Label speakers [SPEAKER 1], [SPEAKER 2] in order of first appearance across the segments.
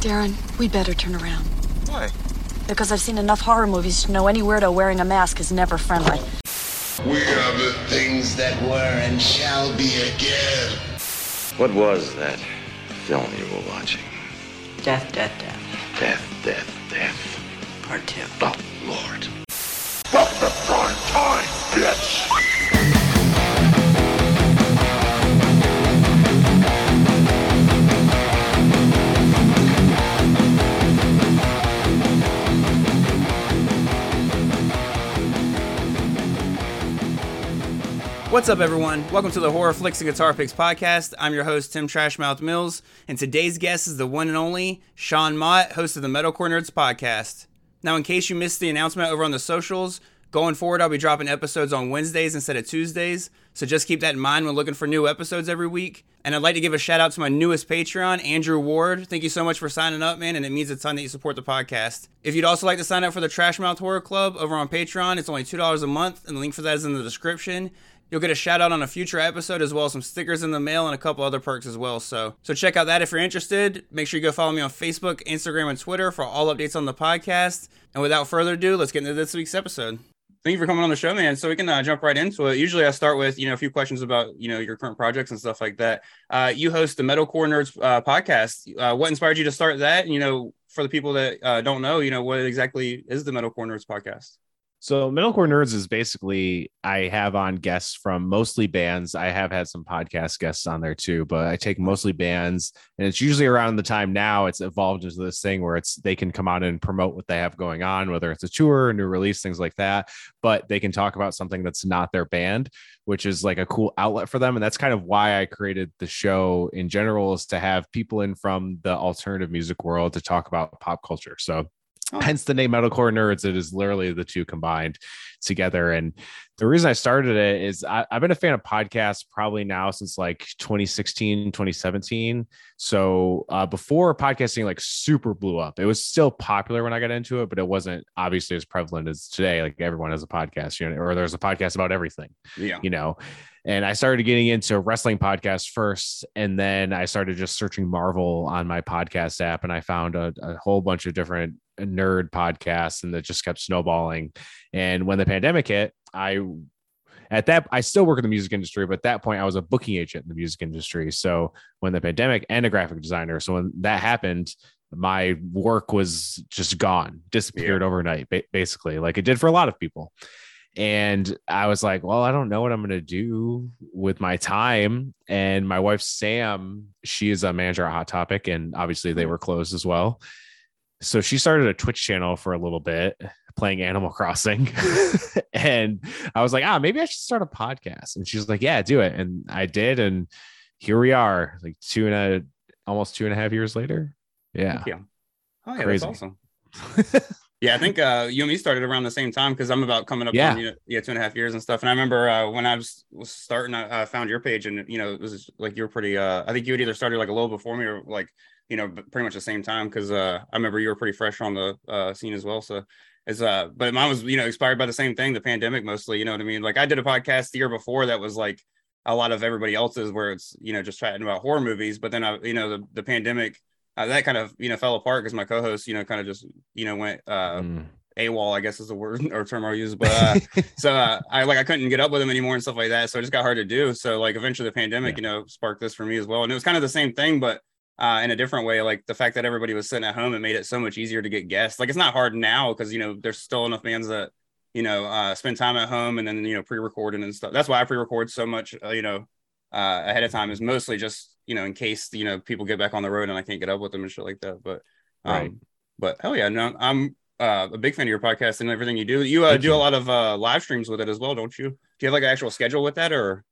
[SPEAKER 1] Darren, we better turn around.
[SPEAKER 2] Why?
[SPEAKER 1] Because I've seen enough horror movies to know any weirdo wearing a mask is never friendly.
[SPEAKER 3] We are the things that were and shall be again.
[SPEAKER 4] What was that film you were watching?
[SPEAKER 5] Death, death, death.
[SPEAKER 4] Death, death, death.
[SPEAKER 5] Part two.
[SPEAKER 4] Oh, Lord.
[SPEAKER 3] Stop the prime time, bitch!
[SPEAKER 6] What's up, everyone? Welcome to the Horror Flicks and Guitar Picks podcast. I'm your host, Tim Trashmouth Mills, and today's guest is the one and only Sean Mott, host of the Metalcore Nerds podcast. Now, in case you missed the announcement over on the socials, going forward, I'll be dropping episodes on Wednesdays instead of Tuesdays, so just keep that in mind when looking for new episodes every week. And I'd like to give a shout out to my newest Patreon, Andrew Ward. Thank you so much for signing up, man, and it means a ton that you support the podcast. If you'd also like to sign up for the Trashmouth Horror Club over on Patreon, it's only $2 a month, and the link for that is in the description. You'll get a shout out on a future episode as well as some stickers in the mail and a couple other perks as well. So, so check out that if you're interested. Make sure you go follow me on Facebook, Instagram, and Twitter for all updates on the podcast. And without further ado, let's get into this week's episode. Thank you for coming on the show, man. So we can uh, jump right into it. Usually, I start with you know a few questions about you know your current projects and stuff like that. Uh, you host the Metalcore Nerds uh, podcast. Uh, what inspired you to start that? You know, for the people that uh, don't know, you know, what exactly is the Metalcore Nerds podcast?
[SPEAKER 7] So Metalcore Nerds is basically I have on guests from mostly bands. I have had some podcast guests on there too, but I take mostly bands, and it's usually around the time now it's evolved into this thing where it's they can come on and promote what they have going on, whether it's a tour, a new release, things like that. But they can talk about something that's not their band, which is like a cool outlet for them, and that's kind of why I created the show in general is to have people in from the alternative music world to talk about pop culture. So
[SPEAKER 6] Oh.
[SPEAKER 7] hence the name metalcore nerds. It is literally the two combined together. And the reason i started it is I, have been a fan of podcasts probably now since like 2016 2017 so uh, before podcasting like super blew up. It was still popular when i got into it but it wasn't obviously as prevalent as today. Like everyone has a podcast you know or there's a podcast about everything
[SPEAKER 6] Yeah.
[SPEAKER 7] you know and I started getting into wrestling podcasts first, and then I started just searching Marvel on my podcast app, and I found a, a whole bunch of different nerd podcasts, and that just kept snowballing. And when the pandemic hit, I at that I still work in the music industry, but at that point I was a booking agent in the music industry. So when the pandemic and a graphic designer, so when that happened, my work was just gone, disappeared overnight, basically, like it did for a lot of people and I was like, well, I don't know what I'm going to do with my time. And my wife, Sam, she is a manager at Hot Topic, and obviously they were closed as well. So she started a Twitch channel for a little bit playing Animal Crossing. and I was like, ah, maybe I should start a podcast. And she's like, yeah, do it. And I did. And here we are, like two and a almost two and a half years later. Yeah.
[SPEAKER 6] Oh yeah,
[SPEAKER 7] Crazy.
[SPEAKER 6] that's awesome. yeah, I think uh, you and me started around the same time because I'm about coming up
[SPEAKER 7] Yeah.
[SPEAKER 6] on you know, yeah two and a half years and stuff. And I remember uh, when I was, was starting, I, I found your page and you know it was like you were pretty. Uh, I think you had either started like a little before me or like you know pretty much the same time because uh, I remember you were pretty fresh on the uh, scene as well. So it's uh, but mine was you know inspired by the same thing, the pandemic mostly. You know what I mean? Like I did a podcast the year before that was like a lot of everybody else's where it's you know just chatting about horror movies, but then I you know the the pandemic. Uh, that kind of you know fell apart because my co-host you know kind of just you know went uh
[SPEAKER 7] Mm.
[SPEAKER 6] AWOL, I guess is the word or term I'll use. But uh, so uh, I like I couldn't get up with him anymore and stuff like that. So it just got hard to do. So like eventually the pandemic,
[SPEAKER 7] Yeah.
[SPEAKER 6] you know, sparked this for me as well. And it was kind of the same thing, but uh, in a different way. Like the fact that everybody was sitting at home, it made it so much easier to get guests. Like it's not hard now because you know there's still enough bands that you know uh, spend time at home and then you know pre-recording and stuff. That's why I pre-record so much. Uh, you know. Uh, ahead of time is mostly just you know in case you know people get back on the road and I can't get up with them and shit like that. But um,
[SPEAKER 7] Right.
[SPEAKER 6] but hell yeah, no, I'm uh, a big fan of your podcast and everything you do. You uh, do
[SPEAKER 7] you.
[SPEAKER 6] a lot of uh, live streams with it as well, don't you? Do you have like an actual schedule with that, or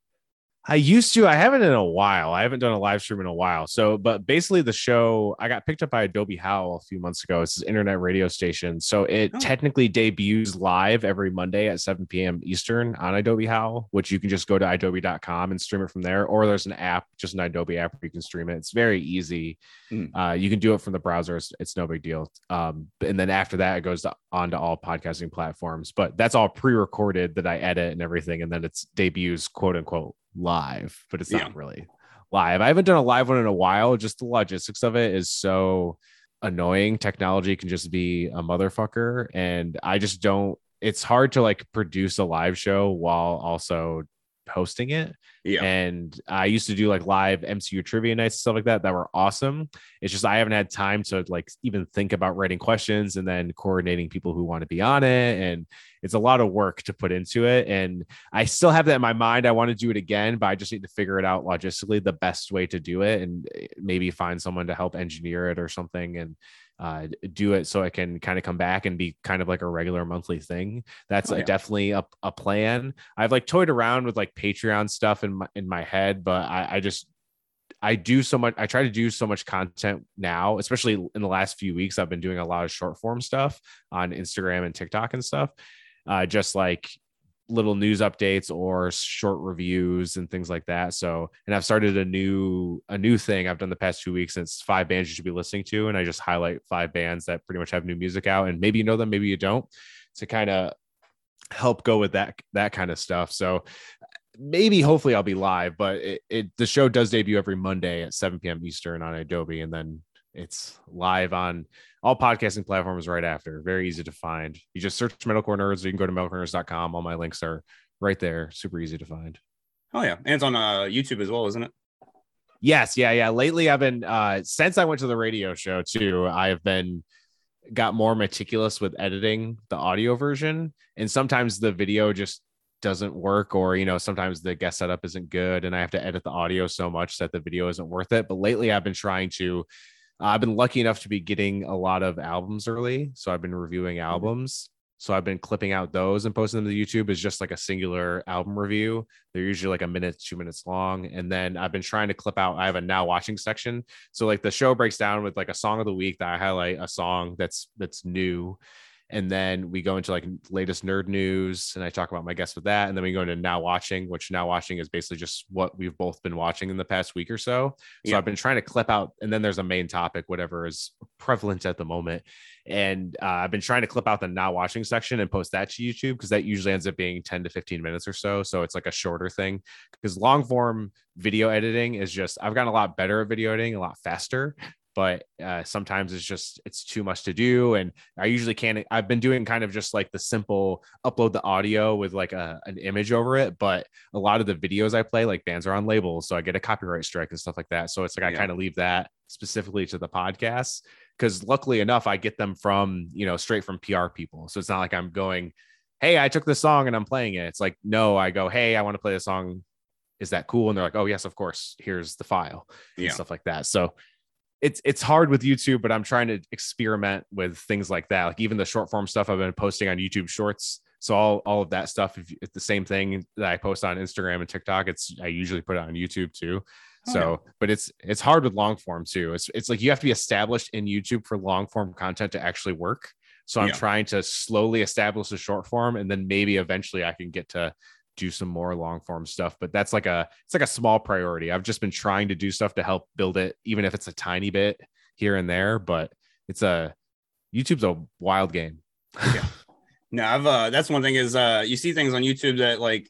[SPEAKER 7] I used to. I haven't in a while. I haven't done a live stream in a while. So, but basically, the show I got picked up by Idobi Howl a few months ago. It's an internet radio station. So it
[SPEAKER 6] Oh.
[SPEAKER 7] technically debuts live every Monday at 7 p.m. Eastern on Idobi Howl, which you can just go to idobi.com and stream it from there. Or there's an app, just an Idobi app where you can stream it. It's very easy.
[SPEAKER 6] Mm.
[SPEAKER 7] Uh, you can do it from the browser. It's, it's no big deal. Um, and then after that, it goes to, on to all podcasting platforms. But that's all pre-recorded that I edit and everything, and then it's debuts quote unquote live, but it's
[SPEAKER 6] Yeah.
[SPEAKER 7] not really live. I haven't done a live one in a while. Just the logistics of it is so annoying. Technology can just be a motherfucker. And I just don't, it's hard to like produce a live show while also hosting it.
[SPEAKER 6] Yeah.
[SPEAKER 7] And I used to do like live MCU trivia nights and stuff like that that were awesome. It's just I haven't had time to like even think about writing questions and then coordinating people who want to be on it. And it's a lot of work to put into it. And I still have that in my mind. I want to do it again, but I just need to figure it out logistically the best way to do it and eh, maybe find someone to help engineer it or something. And uh, do it so I can kind of come back and be kind of like a regular monthly thing. That's
[SPEAKER 6] Oh, yeah.
[SPEAKER 7] definitely a, a plan. I've like toyed around with like Patreon stuff in my in my head, but I, I just I do so much. I try to do so much content now, especially in the last few weeks. I've been doing a lot of short form stuff on Instagram and TikTok and stuff. Uh, just like little news updates or short reviews and things like that. So, and I've started a new a new thing I've done the past two weeks. And it's five bands you should be listening to, and I just highlight five bands that pretty much have new music out, and maybe you know them, maybe you don't, to kind of help go with that that kind of stuff. So. Maybe, hopefully, I'll be live, but it, it the show does debut every Monday at 7 p.m. Eastern on Idobi, and then it's live on all podcasting platforms right after. Very easy to find. You just search Metalcore Nerds, or you can go to metalcorenerds.com. All my links are right there. Super easy to find.
[SPEAKER 6] Oh yeah, and it's on uh, YouTube as well, isn't it?
[SPEAKER 7] Yes, yeah, yeah. Lately, I've been uh since I went to the radio show too. I've been got more meticulous with editing the audio version, and sometimes the video just doesn't work, or you know, sometimes the guest setup isn't good, and I have to edit the audio so much that the video isn't worth it. But lately, I've been trying to. Uh, I've been lucky enough to be getting a lot of albums early, so I've been reviewing albums. So I've been clipping out those and posting them to YouTube as just like a singular album review. They're usually like a minute, two minutes long. And then I've been trying to clip out, I have a now watching section. So like the show breaks down with like a song of the week that I highlight a song that's that's new. And then we go into like latest nerd news and I talk about my guests with that. And then we go into now watching, which now watching is basically just what we've both been watching in the past week or so. So
[SPEAKER 6] Yeah.
[SPEAKER 7] I've been trying to clip out, and then there's a main topic, whatever is prevalent at the moment. And uh, I've been trying to clip out the now watching section and post that to YouTube because that usually ends up being 10 to 15 minutes or so. So it's like a shorter thing because long form video editing is just, I've gotten a lot better at video editing, a lot faster. But uh, sometimes it's just it's too much to do, and I usually can't. I've been doing kind of just like the simple upload the audio with like a, an image over it, but a lot of the videos I play, like bands are on labels, so I get a copyright strike and stuff like that. So it's like I
[SPEAKER 6] Yeah.
[SPEAKER 7] kind of leave that specifically to the podcast because luckily enough, I get them from you know straight from PR people. So it's not like I'm going, hey, I took this song and I'm playing it. It's like no, I go, hey, I want to play the song. Is that cool? And they're like, oh yes, of course. Here's the file and
[SPEAKER 6] Yeah.
[SPEAKER 7] stuff like that. So it's it's hard with YouTube, but I'm trying to experiment with things like that. Like even the short form stuff I've been posting on YouTube Shorts. So all, all of that stuff, if it's the same thing that I post on Instagram and TikTok, it's I usually put it on YouTube too.
[SPEAKER 6] Oh,
[SPEAKER 7] So, but it's it's hard with long form too. It's it's like you have to be established in YouTube for long form content to actually work. So I'm
[SPEAKER 6] Yeah.
[SPEAKER 7] trying to slowly establish the short form, and then maybe eventually I can get to do some more long form stuff. But that's like a it's like a small priority. I've just been trying to do stuff to help build it, even if it's a tiny bit here and there. But it's a YouTube's a wild game.
[SPEAKER 6] yeah No, I've uh that's one thing is uh you see things on YouTube that like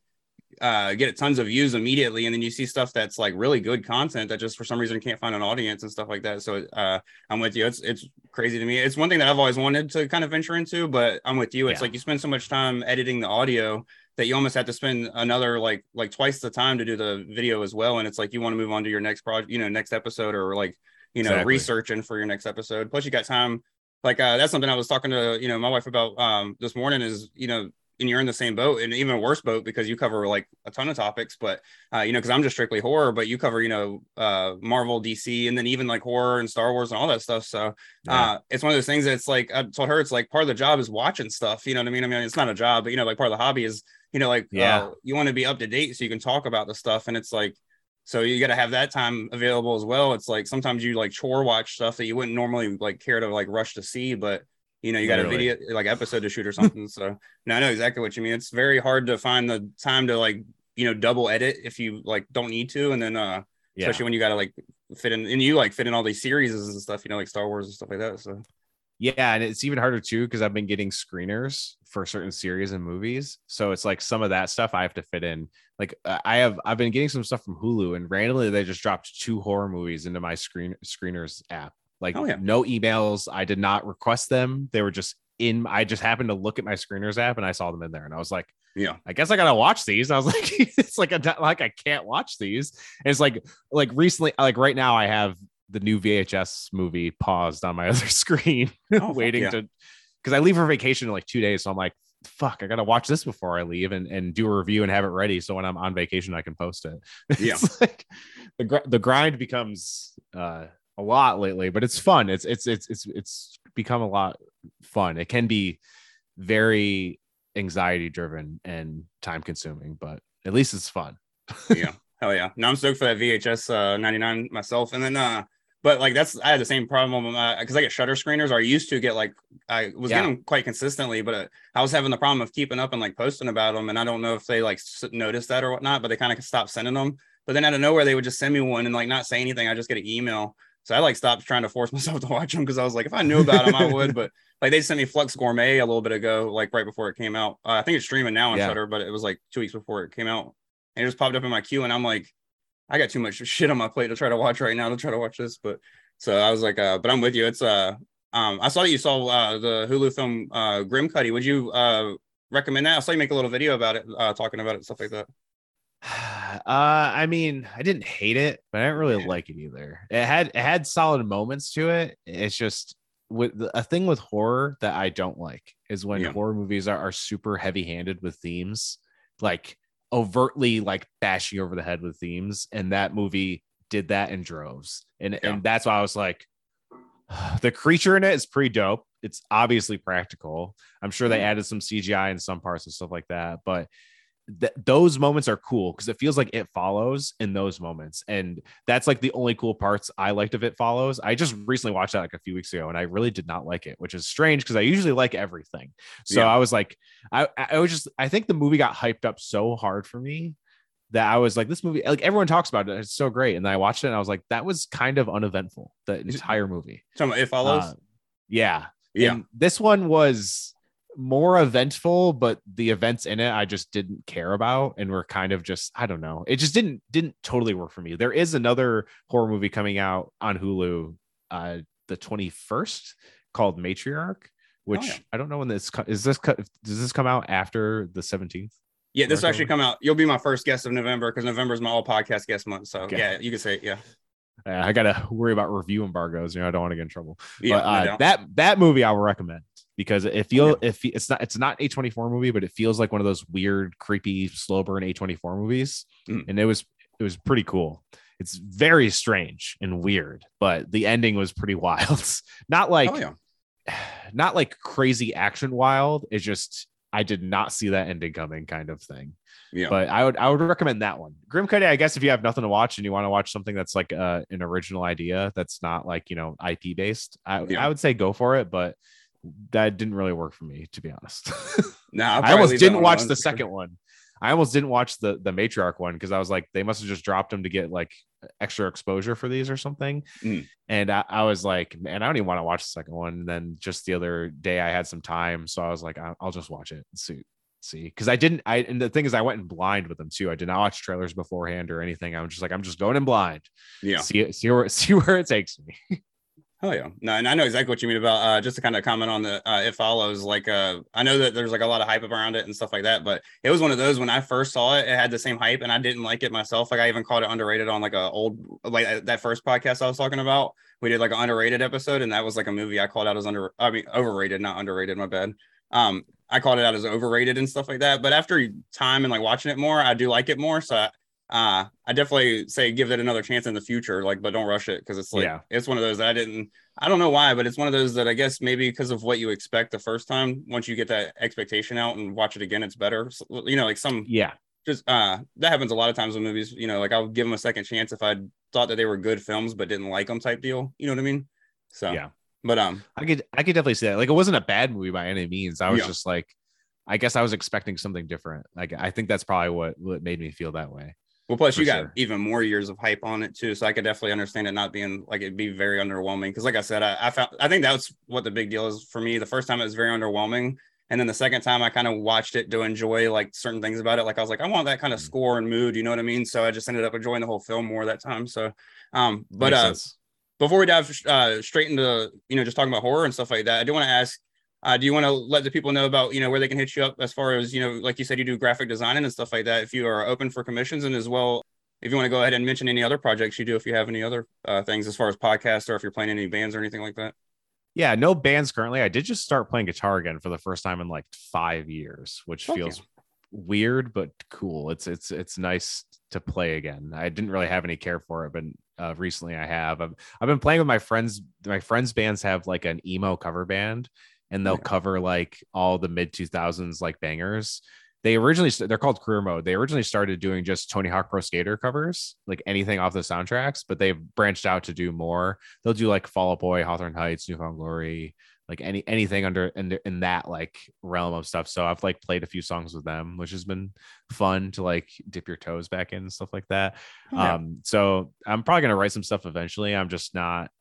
[SPEAKER 6] uh get tons of views immediately and then you see stuff that's like really good content that just for some reason can't find an audience and stuff like that. So uh I'm with you. It's it's crazy to me. It's one thing that I've always wanted to kind of venture into, but I'm with you. It's
[SPEAKER 7] Yeah.
[SPEAKER 6] like you spend so much time editing the audio that you almost have to spend another like like twice the time to do the video as well. And it's like you want to move on to your next project, you know, next episode or like you know,
[SPEAKER 7] Exactly.
[SPEAKER 6] researching for your next episode. Plus you got time like uh, that's something I was talking to you know my wife about um, this morning is you know and you're in the same boat and even a worse boat because you cover like a ton of topics but uh, you know because I'm just strictly horror but you cover you know uh, Marvel DC and then even like horror and Star Wars and all that stuff so uh, it's one of those things that's like I told her it's like part of the job is watching stuff you know what I mean I mean it's not a job but you know like part of the hobby is you know like
[SPEAKER 7] Yeah.
[SPEAKER 6] uh, you want to be up to date so you can talk about the stuff and it's like so you got to have that time available as well. It's like sometimes you like chore watch stuff that you wouldn't normally like care to like rush to see, but you know you got
[SPEAKER 7] Literally.
[SPEAKER 6] a video like episode to shoot or something. so no, I know exactly what you mean. It's very hard to find the time to like you know double edit if you like don't need to, and then uh
[SPEAKER 7] Yeah.
[SPEAKER 6] especially when you got to like fit in and you like fit in all these series and stuff, you know, like Star Wars and stuff like that. So
[SPEAKER 7] Yeah, and it's even harder too because I've been getting screeners for certain series and movies. So it's like some of that stuff I have to fit in. Like uh, I have I've been getting some stuff from Hulu and randomly they just dropped two horror movies into my screen screeners app. Like
[SPEAKER 6] Oh, yeah.
[SPEAKER 7] no emails. I did not request them. They were just in. I just happened to look at my screeners app and I saw them in there, and I was like,
[SPEAKER 6] Yeah.
[SPEAKER 7] I guess I gotta watch these. And I was like, it's like a like I can't watch these. And it's like like recently, like right now, I have the new VHS movie paused on my other screen,
[SPEAKER 6] Oh,
[SPEAKER 7] waiting
[SPEAKER 6] yeah.
[SPEAKER 7] to because I leave for vacation in like two days. So I'm like, fuck, I gotta watch this before I leave and, and do a review and have it ready. So when I'm on vacation, I can post it.
[SPEAKER 6] Yeah.
[SPEAKER 7] Like the gr- the grind becomes uh a lot lately, but it's fun. It's it's it's it's it's become a lot fun. It can be very anxiety driven and time consuming, but at least it's fun.
[SPEAKER 6] yeah. Hell yeah. No, I'm stoked for that VHS uh 99 myself. And then uh but like that's I had the same problem because I get Shudder screeners. Or I used to get like I was
[SPEAKER 7] Yeah.
[SPEAKER 6] getting them quite consistently, but uh, I was having the problem of keeping up and like posting about them. And I don't know if they like s- noticed that or whatnot, but they kind of stopped sending them. But then out of nowhere, they would just send me one and like not say anything. I just get an email. So I like stopped trying to force myself to watch them because I was like, if I knew about them, I would. But like they sent me Flux Gourmet a little bit ago, like right before it came out. Uh, I think it's streaming now on
[SPEAKER 7] Yeah.
[SPEAKER 6] Shudder, but it was like two weeks before it came out and it just popped up in my queue and i'm like i got too much shit on my plate to try to watch right now to try to watch this but so i was like uh but i'm with you it's uh um i saw that you saw uh the hulu film uh Grimcutty would you uh recommend that i saw you make a little video about it uh talking about it stuff like that
[SPEAKER 7] Uh, I mean, I didn't hate it, but I didn't really like it either. It had it had solid moments to it. It's just with a thing with horror that I don't like is when
[SPEAKER 6] Yeah.
[SPEAKER 7] horror movies are, are super heavy handed with themes, like overtly like bashing over the head with themes. And that movie did that in droves. And
[SPEAKER 6] Yeah.
[SPEAKER 7] and that's why I was like, the creature in it is pretty dope. It's obviously practical. I'm sure they added some CGI in some parts and stuff like that, but th- those moments are cool because it feels like it follows in those moments and that's like the only cool parts i liked of it follows. I just recently watched that like a few weeks ago and i really did not like it which is strange because i usually like everything. So
[SPEAKER 6] Yeah.
[SPEAKER 7] i was like I, I was just i think the movie got hyped up so hard for me that i was like this movie like everyone talks about it it's so great and then i watched it and i was like that was kind of uneventful the entire movie.
[SPEAKER 6] About it follows?
[SPEAKER 7] Uh, yeah
[SPEAKER 6] yeah.
[SPEAKER 7] and this one was more eventful, but the events in it I just didn't care about and were kind of just I don't know. It just didn't didn't totally work for me. There is another horror movie coming out on Hulu uh the 21st called Matriarch, which
[SPEAKER 6] Oh, yeah.
[SPEAKER 7] I don't know when this is this does this come out after the 17th?
[SPEAKER 6] yeah this will actually come out you'll be my first guest of november because november is my all podcast guest month so
[SPEAKER 7] Okay.
[SPEAKER 6] yeah you can say it yeah
[SPEAKER 7] Uh, I gotta worry about review embargoes. You know, I don't want to get in trouble.
[SPEAKER 6] yeah
[SPEAKER 7] but uh, that that movie I will recommend because it feel if it's not it's not A24 movie, but it feels like one of those weird, creepy, slow burn A24 movies,
[SPEAKER 6] Mm.
[SPEAKER 7] and it was it was pretty cool. It's very strange and weird, but the ending was pretty wild. not like
[SPEAKER 6] oh yeah
[SPEAKER 7] not like crazy action wild. It's just I did not see that ending coming, kind of thing.
[SPEAKER 6] yeah
[SPEAKER 7] But I would I would recommend that one. Grimcutty, I guess if you have nothing to watch and you want to watch something that's like uh, an original idea that's not like you know IP based, I,
[SPEAKER 6] Yeah.
[SPEAKER 7] I would say go for it. But that didn't really work for me, to be honest.
[SPEAKER 6] no
[SPEAKER 7] I almost didn't watch the second one. I almost didn't watch the the matriarch one because I was like, they must have just dropped him to get like extra exposure for these or something.
[SPEAKER 6] Mm.
[SPEAKER 7] And I, I was like, man, I don't even want to watch the second one. And then just the other day, I had some time, so I was like, I'll, I'll just watch it and see. See, because I didn't. I and the thing is, I went in blind with them too. I did not watch trailers beforehand or anything. I'm just like, I'm just going in blind.
[SPEAKER 6] yeah
[SPEAKER 7] See it, see where see where it takes me.
[SPEAKER 6] Oh yeah, no, and I know exactly what you mean about uh, just to kind of comment on the uh, it follows. Like, uh, I know that there's like a lot of hype around it and stuff like that, but it was one of those when I first saw it, it had the same hype, and I didn't like it myself. Like, I even called it underrated on like a old like that first podcast I was talking about. We did like an underrated episode, and that was like a movie I called out as under, I mean, overrated, not underrated. My bad. Um, I called it out as overrated and stuff like that. But after time and like watching it more, I do like it more. So. I, uh, I definitely say give it another chance in the future, like, but don't rush it because it's like
[SPEAKER 7] Yeah.
[SPEAKER 6] it's one of those that I didn't I don't know why, but it's one of those that I guess maybe because of what you expect the first time, once you get that expectation out and watch it again, it's better. So, you know, like some
[SPEAKER 7] Yeah,
[SPEAKER 6] just uh that happens a lot of times with movies, you know, like I'll give them a second chance if I thought that they were good films but didn't like them type deal. You know what I mean? So
[SPEAKER 7] yeah.
[SPEAKER 6] but um
[SPEAKER 7] I could I could definitely see that. Like it wasn't a bad movie by any means. I was
[SPEAKER 6] Yeah.
[SPEAKER 7] just like, I guess I was expecting something different. Like I think that's probably what what made me feel that way.
[SPEAKER 6] Well plus you got
[SPEAKER 7] sure.
[SPEAKER 6] even more years of hype on it too. So I could definitely understand it not being like it'd be very underwhelming. Cause like I said, I, I found I think that's what the big deal is for me. The first time it was very underwhelming. And then the second time I kind of watched it to enjoy like certain things about it. Like I was like, I want that kind of
[SPEAKER 7] Mm.
[SPEAKER 6] score and mood, you know what I mean? So I just ended up enjoying the whole film more that time. So um but
[SPEAKER 7] Makes
[SPEAKER 6] uh
[SPEAKER 7] sense.
[SPEAKER 6] before we dive uh, straight into you know just talking about horror and stuff like that, I do want to ask. Uh, do you want to let the people know about you know where they can hit you up as far as you know like you said you do graphic designing and stuff like that if you are open for commissions and as well if you want to go ahead and mention any other projects you do if you have any other uh, things as far as podcasts or if you're playing any bands or anything like that
[SPEAKER 7] Yeah, no bands currently. I did just start playing guitar again for the first time in like five years, which feels weird but cool. It's it's it's nice to play again. I didn't really have any care for it, but uh, recently I have. I've, I've been playing with my friends. My friends' bands have like an emo cover band, and they'll
[SPEAKER 6] Yeah.
[SPEAKER 7] cover like all the mid two thousands like bangers. They originally they're called Career Mode. They originally started doing just Tony Hawk Pro Skater covers, like anything off the soundtracks, but they've branched out to do more. They'll do like Fall Out Boy, Hawthorne Heights, New Found Glory, like any anything under in, in that like realm of stuff. So I've like played a few songs with them, which has been fun to like dip your toes back in and stuff like that.
[SPEAKER 6] Yeah.
[SPEAKER 7] Um, so I'm probably gonna write some stuff eventually. I'm just not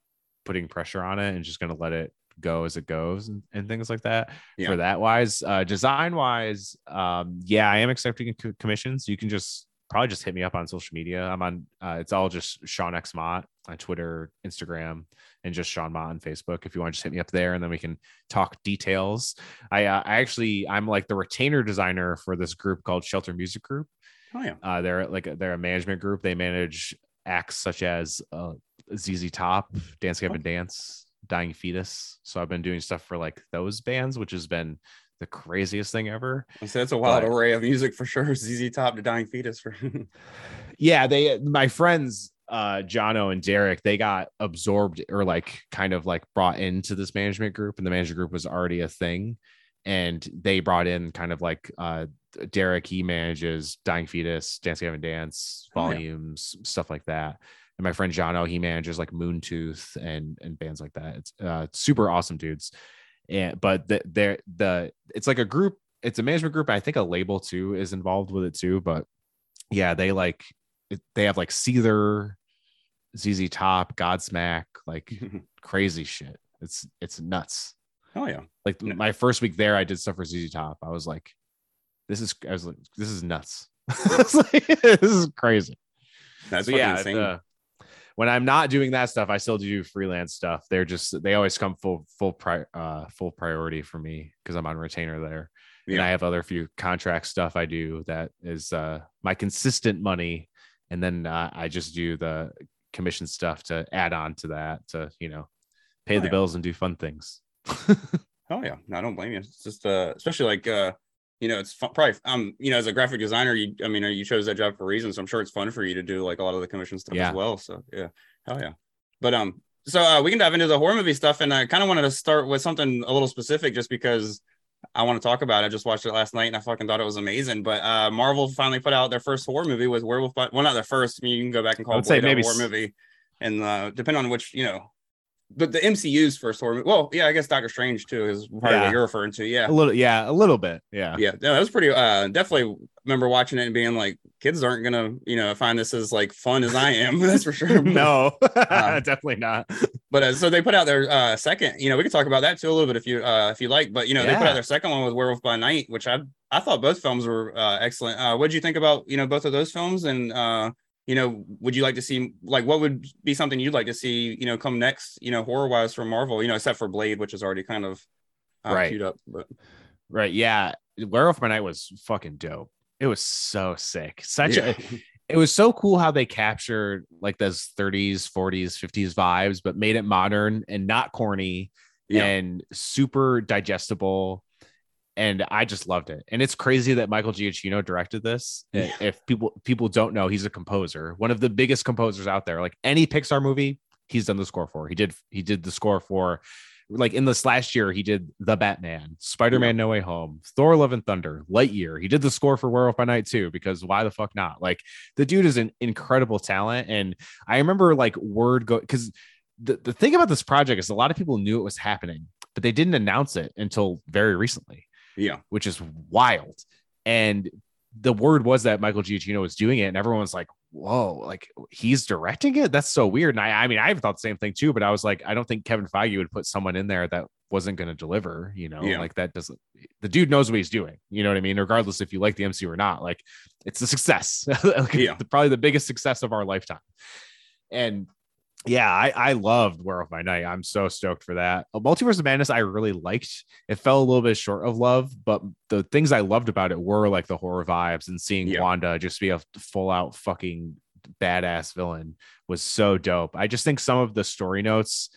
[SPEAKER 7] putting pressure on it and just gonna let it go as it goes and, and things like that
[SPEAKER 6] Yeah.
[SPEAKER 7] for that wise uh design wise um yeah i am accepting co- commissions. You can just probably just hit me up on social media. I'm on uh, it's all just sean x mott on twitter instagram and just sean mott on facebook. If you want to just hit me up there and then we can talk details. I uh, i actually i'm like the retainer designer for this group called shelter music group.
[SPEAKER 6] Oh yeah.
[SPEAKER 7] Uh, they're like they're a management group. They manage acts such as uh, ZZ Top, Dance Gavin Dance, Dying Fetus. So I've been doing stuff for like those bands, which has been the craziest thing ever.
[SPEAKER 6] so that's a wild
[SPEAKER 7] But-
[SPEAKER 6] array of music for sure zz top to dying fetus for
[SPEAKER 7] Yeah, they my friends uh Jono and Derek, they got absorbed or like kind of like brought into this management group, and the management group was already a thing. And they brought in kind of like uh Derek, he manages Dying Fetus, Dance Gavin Dance,
[SPEAKER 6] Oh, yeah.
[SPEAKER 7] volumes, stuff like that. And my friend Jono, he manages like Moontooth and and bands like that. It's uh super awesome dudes. And but the they're the it's like a group, it's a management group. I think a label too is involved with it too. But yeah, they like they have like Seether, ZZ Top, Godsmack, like crazy shit. It's it's nuts.
[SPEAKER 6] oh yeah
[SPEAKER 7] Like
[SPEAKER 6] No.
[SPEAKER 7] my first week there, I did stuff for ZZ Top. I was like, this is I was like, this is nuts. Like, this is crazy.
[SPEAKER 6] that's
[SPEAKER 7] So yeah,
[SPEAKER 6] insane
[SPEAKER 7] uh, when I'm not doing that stuff, I still do freelance stuff. They're just they always come full full pri- uh full priority for me because I'm on retainer there. And I have other few contract stuff I do that is uh my consistent money. And then uh, I just do the commission stuff to add on to that to, you know, pay
[SPEAKER 6] Oh,
[SPEAKER 7] the
[SPEAKER 6] yeah.
[SPEAKER 7] bills and do fun things.
[SPEAKER 6] Oh yeah, no, I don't blame you. It's just uh, especially like uh, you know, it's fun, probably um, you know, as a graphic designer, you, I mean, you chose that job for a reason, so I'm sure it's fun for you to do like a lot of the commission stuff
[SPEAKER 7] Yeah.
[SPEAKER 6] as well. So yeah, hell yeah. But um, so uh, we can dive into the horror movie stuff, and I kind of wanted to start with something a little specific, just because I want to talk about it. I just watched it last night, and I fucking thought it was amazing. But uh, Marvel finally put out their first horror movie with Werewolf by well, not their first. I mean, you can go back and call it
[SPEAKER 7] would say
[SPEAKER 6] Blade a horror movie, and uh, depending on which you know. But the MCU's first horror movie. Well, yeah, I guess Doctor Strange too is probably
[SPEAKER 7] Yeah.
[SPEAKER 6] what you're referring to. Yeah,
[SPEAKER 7] a little, yeah, a little bit. Yeah.
[SPEAKER 6] yeah no, that was pretty uh definitely remember watching it and being like kids aren't gonna you know find this as like fun as i am that's for sure
[SPEAKER 7] no,
[SPEAKER 6] Uh,
[SPEAKER 7] definitely not.
[SPEAKER 6] but uh, so they put out their uh second you know we could talk about that too a little bit if you uh if you like but you know they put out their second one with werewolf by night which i i thought both films were uh excellent uh what did you think about you know both of those films and uh you know would you like to see like what would be something you'd like to see you know come next you know horror wise from marvel you know except for blade which is already kind of uh,
[SPEAKER 7] Right.
[SPEAKER 6] queued up but
[SPEAKER 7] Right. Yeah. Werewolf by Night was fucking dope. It was so sick. Such
[SPEAKER 6] yeah.
[SPEAKER 7] a it was so cool how they captured like those 30s, 40s, 50s vibes, but made it modern and not corny
[SPEAKER 6] Yeah.
[SPEAKER 7] and super digestible. And I just loved it. And it's crazy that Michael Giacchino directed this.
[SPEAKER 6] Yeah.
[SPEAKER 7] If people people don't know, he's a composer, one of the biggest composers out there. Like any Pixar movie, he's done the score for. He did he did the score for like in this last year, he did The Batman, Spider Man No Way Home, Thor Love and Thunder, Lightyear. He did the score for Werewolf by Night too, because why the fuck not? Like the dude is an incredible talent. And I remember like word go because the, the thing about this project is a lot of people knew it was happening, but they didn't announce it until very recently,
[SPEAKER 6] yeah
[SPEAKER 7] which is wild. And the word was that Michael Giacchino was doing it, and everyone was like, "Whoa, like he's directing it? That's so weird." And I, I mean, I thought the same thing too, but I was like, I don't think Kevin Feige would put someone in there that wasn't going to deliver. You know,
[SPEAKER 6] Yeah.
[SPEAKER 7] like that doesn't. The dude knows what he's doing. You know what I mean? Regardless if you like the MCU or not, like it's a success. Like,
[SPEAKER 6] Yeah.
[SPEAKER 7] probably the biggest success of our lifetime. And yeah, I, I loved Werewolf by Night. I'm so stoked for that. A Multiverse of Madness, I really liked. It fell a little bit short of love, but the things I loved about it were like the horror vibes and seeing
[SPEAKER 6] Yeah.
[SPEAKER 7] Wanda just be a full out fucking badass villain was so dope. I just think some of the story notes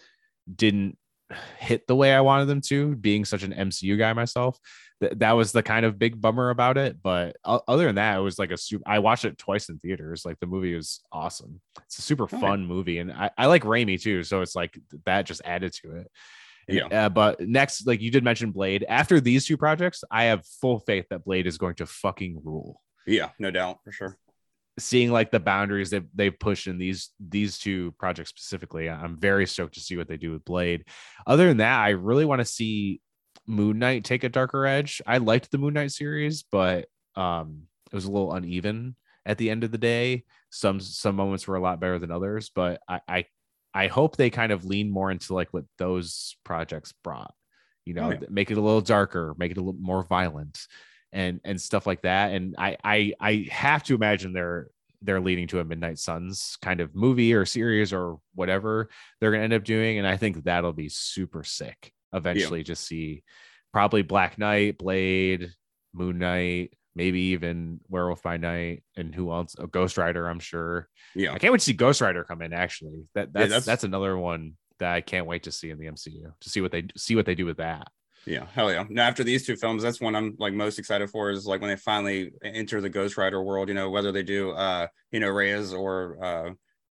[SPEAKER 7] didn't hit the way I wanted them to, being such an MCU guy myself. Th- that was the kind of big bummer about it. But other than that, it was like a super. I watched it twice in theaters. Like the movie was awesome. It's a super fun movie, and I, I like Raimi too. So it's like that just added to it.
[SPEAKER 6] Yeah.
[SPEAKER 7] Uh, but next, like you did mention Blade. After these two projects, I have full faith that Blade is going to fucking rule.
[SPEAKER 6] Yeah, no doubt for sure.
[SPEAKER 7] Seeing like the boundaries that they've pushed in these these two projects specifically, I'm very stoked to see what they do with Blade. Other than that, I really want to see Moon Knight take a darker edge. I liked the Moon Knight series, but um, it was a little uneven at the end of the day. Some some moments were a lot better than others, but I I, I hope they kind of lean more into like what those projects brought. You know,
[SPEAKER 6] Oh,
[SPEAKER 7] make it a little darker, make it a little more violent, and and stuff like that. And I I I have to imagine they're they're leading to a Midnight Suns kind of movie or series or whatever they're gonna end up doing, and I think that'll be super sick eventually just see probably Black Knight, Blade, Moon Knight, maybe even Werewolf by Night, and who else? A Ghost Rider, I'm sure.
[SPEAKER 6] Yeah.
[SPEAKER 7] I can't wait to see Ghost Rider come in. Actually, that that's
[SPEAKER 6] that's-
[SPEAKER 7] that's, another one that I can't wait to see in the MCU to see what they see what they do with that.
[SPEAKER 6] Yeah, hell yeah. Now after these two films, that's one I'm like most excited for is like when they finally enter the Ghost Rider world, you know, whether they do uh, you know, Reyes or uh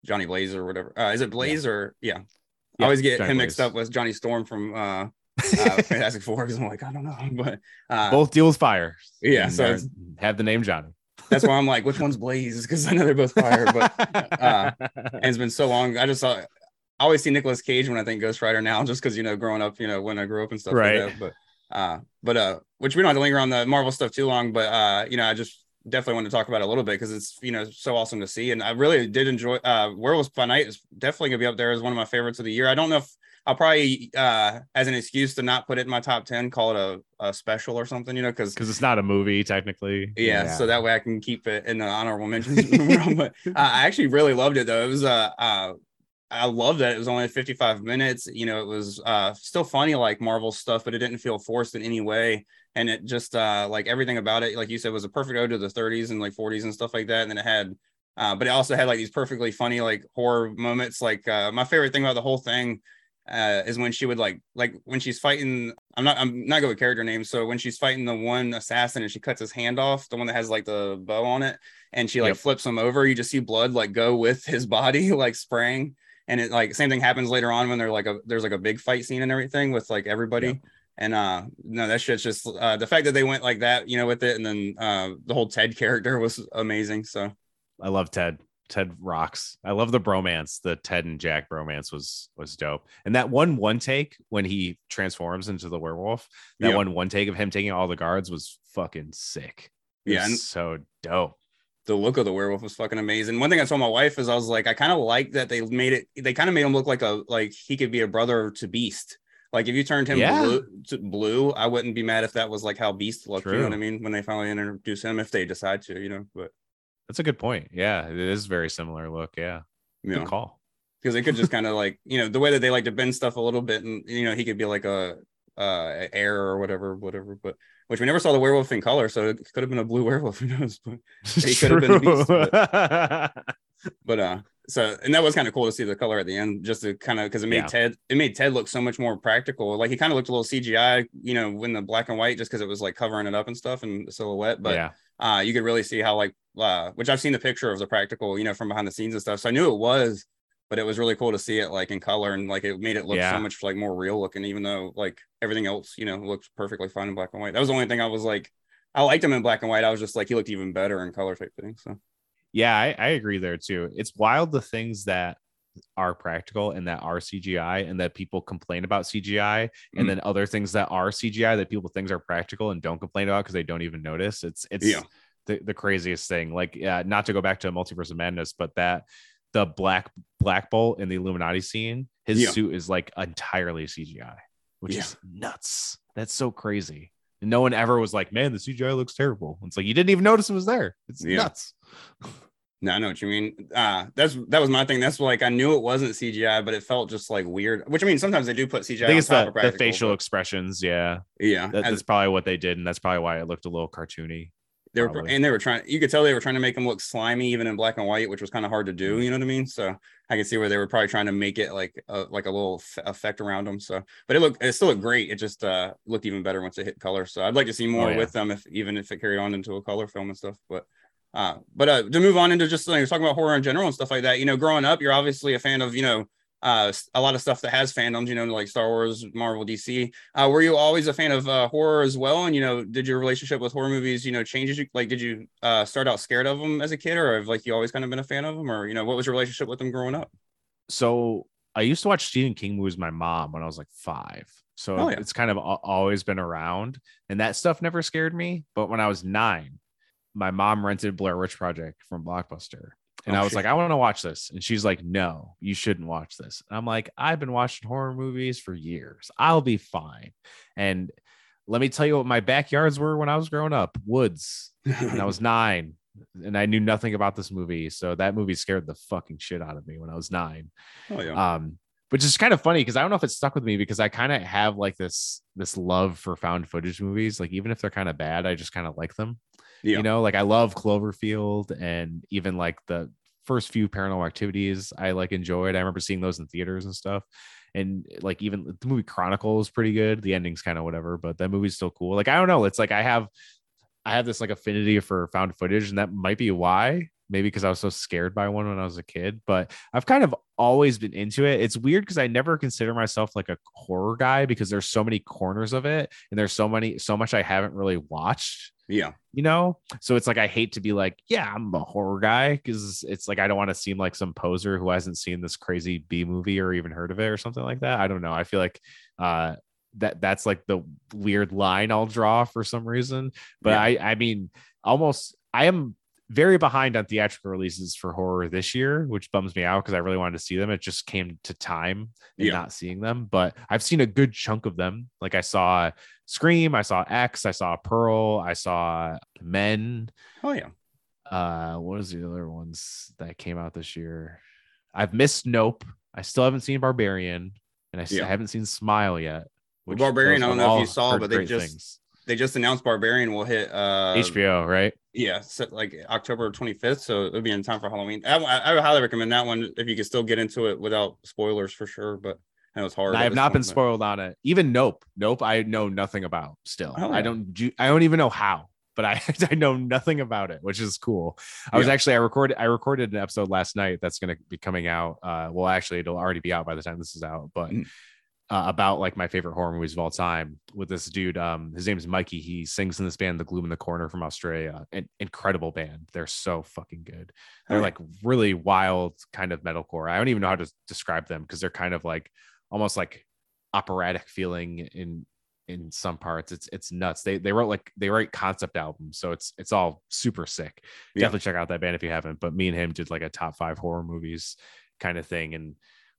[SPEAKER 6] Johnny Blaze or whatever. Uh is it Blaze or yeah. I always get him mixed
[SPEAKER 7] Blaze.
[SPEAKER 6] up with Johnny Storm from uh, uh Fantastic Four because I'm like, I don't know. But uh
[SPEAKER 7] Both deal with fire.
[SPEAKER 6] yeah,
[SPEAKER 7] and
[SPEAKER 6] so
[SPEAKER 7] have the name Johnny.
[SPEAKER 6] that's why I'm like, which one's Blaze? Because I know they're both fire, but uh, and it's been so long. I just saw I always see Nicolas Cage when I think Ghost Rider now, just because you know, growing up, you know, when I grew up and stuff
[SPEAKER 7] Right.
[SPEAKER 6] like that. But uh, but uh, which we don't have to linger on the Marvel stuff too long, but uh, you know, I just definitely want to talk about it a little bit because it's you know so awesome to see, and I really did enjoy. Uh, Werewolves by Night is definitely gonna be up there as one of my favorites of the year. I don't know if I'll probably uh as an excuse to not put it in my top ten, call it a, a special or something, you know, because
[SPEAKER 7] because it's not a movie technically.
[SPEAKER 6] yeah, so that way I can keep it in the honorable mentions. but uh, I actually really loved it though. It was uh, uh I love that it was only 55 minutes. You know, it was uh still funny like Marvel stuff, but it didn't feel forced in any way. And it just uh like everything about it, like you said, was a perfect ode to the 30s and like 40s and stuff like that. And then it had uh, but it also had like these perfectly funny like horror moments. Like uh my favorite thing about the whole thing uh is when she would like like when she's fighting i'm not i'm not good with character names so when she's fighting the one assassin and she cuts his hand off the one that has like the bow on it and she like
[SPEAKER 7] Yep.
[SPEAKER 6] flips him over you just see blood like go with his body like spraying and it like same thing happens later on when they're like a there's like a big fight scene and everything with like everybody
[SPEAKER 7] Yep.
[SPEAKER 6] and uh no that shit's just uh the fact that they went like that you know with it and then uh the whole ted character was amazing so
[SPEAKER 7] I love Ted. Ted rocks. I love the bromance. The Ted and Jack bromance was was dope. And that one one take when he transforms into the werewolf, that
[SPEAKER 6] Yeah.
[SPEAKER 7] one one take of him taking all the guards was fucking sick. It
[SPEAKER 6] Yeah,
[SPEAKER 7] was
[SPEAKER 6] and-
[SPEAKER 7] so dope.
[SPEAKER 6] The look of the werewolf was fucking amazing. One thing I told my wife is I was like, I kind of like that they made it. They kind of made him look like a like he could be a brother to Beast. Like if you turned him
[SPEAKER 7] Yeah.
[SPEAKER 6] blue, to blue, I wouldn't be mad if that was like how Beast looked. You know what I mean? When they finally introduce him, if they decide to, you know. But
[SPEAKER 7] That's a good point. Yeah, it is very similar look. Yeah,
[SPEAKER 6] you
[SPEAKER 7] good
[SPEAKER 6] know,
[SPEAKER 7] call.
[SPEAKER 6] because they could just kind of like you know the way that they like to bend stuff a little bit, and you know he could be like a uh heir or whatever, whatever. But which we never saw the werewolf in color, so it could have been a blue werewolf. Who knows? But He could have been a beast, but uh so and that was kind of cool to see the color at the end just to kind of because it made
[SPEAKER 7] Yeah.
[SPEAKER 6] ted it made ted look so much more practical like he kind of looked a little cgi you know when the black and white just because it was like covering it up and stuff and the silhouette but
[SPEAKER 7] yeah,
[SPEAKER 6] uh you could really see how like uh which i've seen the picture of the practical you know from behind the scenes and stuff so i knew it was but it was really cool to see it like in color and like it made it look
[SPEAKER 7] Yeah.
[SPEAKER 6] so much like more real looking even though like everything else you know looked perfectly fine in black and white that was the only thing i was like i liked him in black and white i was just like he looked even better in color type thing so
[SPEAKER 7] yeah, I, I agree there too. It's wild the things that are practical and that are CGI and that people complain about CGI and
[SPEAKER 6] Mhm.
[SPEAKER 7] then other things that are CGI that people think are practical and don't complain about because they don't even notice. It's it's
[SPEAKER 6] Yeah.
[SPEAKER 7] the, the craziest thing. Like yeah, not to go back to multiverse of madness, but that the black black bolt in the Illuminati scene, his
[SPEAKER 6] Yeah.
[SPEAKER 7] suit is like entirely CGI, which
[SPEAKER 6] Yeah.
[SPEAKER 7] is nuts. That's so crazy. And no one ever was like, man, the CGI looks terrible. It's like you didn't even notice it was there. It's
[SPEAKER 6] Yeah.
[SPEAKER 7] nuts.
[SPEAKER 6] No, I know what you mean. Uh that's that was my thing. That's like I knew it wasn't CGI, but it felt just like weird. Which I mean, sometimes they do put CGI.
[SPEAKER 7] I think
[SPEAKER 6] on
[SPEAKER 7] it's
[SPEAKER 6] top
[SPEAKER 7] the, the facial
[SPEAKER 6] but-
[SPEAKER 7] expressions. Yeah,
[SPEAKER 6] Yeah,
[SPEAKER 7] that, that's probably what they did, and that's probably why it looked a little cartoony.
[SPEAKER 6] They were
[SPEAKER 7] probably.
[SPEAKER 6] and they were trying. You could tell they were trying to make them look slimy, even in black and white, which was kind of hard to do.
[SPEAKER 7] Mm-hmm.
[SPEAKER 6] You know what I mean? So I can see where they were probably trying to make it like a, like a little f- effect around them. So, but it looked it still looked great. It just uh looked even better once it hit color. So I'd like to see more
[SPEAKER 7] Oh, yeah.
[SPEAKER 6] with them, if even if it carried on into a color film and stuff. But uh, but uh, to move on into just like talking about horror in general and stuff like that. You know, growing up, you're obviously a fan of you know uh a lot of stuff that has fandoms. You know, like Star Wars, Marvel, DC. Uh, were you always a fan of uh, horror as well? And you know, did your relationship with horror movies, you know, change like? Did you uh, start out scared of them as a kid, or have like you always kind of been a fan of them, or you know, what was your relationship with them growing up?
[SPEAKER 7] So I used to watch Stephen King movies with my mom when I was like five. So
[SPEAKER 6] Oh, yeah.
[SPEAKER 7] it's kind of al- always been around, and that stuff never scared me. But when I was nine, my mom rented Blair Witch Project from Blockbuster. And
[SPEAKER 6] Oh,
[SPEAKER 7] I was
[SPEAKER 6] shit.
[SPEAKER 7] like, I want to watch this. And she's like, No, you shouldn't watch this. And I'm like, I've been watching horror movies for years. I'll be fine. And let me tell you what my backyards were when I was growing up woods. And I was nine and I knew nothing about this movie. So that movie scared the fucking shit out of me when I was nine
[SPEAKER 6] oh yeah,
[SPEAKER 7] um which is kind of funny because i don't know if it stuck with me because i kind of have like this this love for found footage movies like even if they're kind of bad i just kind of like them
[SPEAKER 6] yeah,
[SPEAKER 7] you know like i love cloverfield and even like the first few paranormal activities i like enjoyed. I remember seeing those in theaters and stuff. And like even the movie chronicle is pretty good. The ending's kind of whatever but that movie's still cool. Like i don't know. It's like i have i have this like affinity for found footage and that might be why. Maybe because i was so scared by one when i was a kid but i've kind of always been into it. It's weird because i never consider myself like a horror guy because there's so many corners of it and there's so many so much i haven't really watched
[SPEAKER 6] yeah,
[SPEAKER 7] you know? So it's like i hate to be like yeah i'm a horror guy because it's like i don't want to seem like some poser who hasn't seen this crazy b movie or even heard of it or something like that. I don't know. I feel like uh that that's like the weird line i'll draw for some reason. But
[SPEAKER 6] Yeah.
[SPEAKER 7] i i mean almost i am very behind on theatrical releases for horror this year which bums me out because i really wanted to see them it just came to time and
[SPEAKER 6] Yeah.
[SPEAKER 7] not seeing them but i've seen a good chunk of them like i saw scream i saw x i saw pearl i saw men
[SPEAKER 6] oh yeah.
[SPEAKER 7] uh what was the other ones that came out this year i've missed nope i still haven't seen barbarian and i,
[SPEAKER 6] Yeah.
[SPEAKER 7] Haven't seen smile yet which
[SPEAKER 6] Barbarian, I don't know if you saw, but they just- They just announced Barbarian will hit uh
[SPEAKER 7] hbo right
[SPEAKER 6] Yeah, so like October 25th, so it'll be in time for Halloween. I, I, I would highly recommend that one if you could still get into it without spoilers for sure. But I know it's hard.
[SPEAKER 7] I have not been
[SPEAKER 6] but-
[SPEAKER 7] spoiled on it. Even Nope, Nope, I know nothing about. Still,
[SPEAKER 6] Oh,
[SPEAKER 7] I don't. do- I don't even know how, but I I know nothing about it, which is cool. I was actually I recorded I recorded an episode last night that's going to be coming out. Uh, well, actually, it'll already be out by the time this is out, but.
[SPEAKER 6] Mm.
[SPEAKER 7] Uh, about like my favorite horror movies of all time with this dude. Um, his name is Mikey. He sings in this band, The Gloom in the Corner from Australia. An incredible band. They're so fucking good. They're like really wild kind of metalcore. I don't even know how to describe them because they're kind of like almost like operatic feeling in in some parts. It's it's nuts. They they wrote like they write concept albums, so it's it's all super sick.
[SPEAKER 6] Yeah.
[SPEAKER 7] Definitely check out that band if you haven't. But me and him did like a top five horror movies kind of thing, and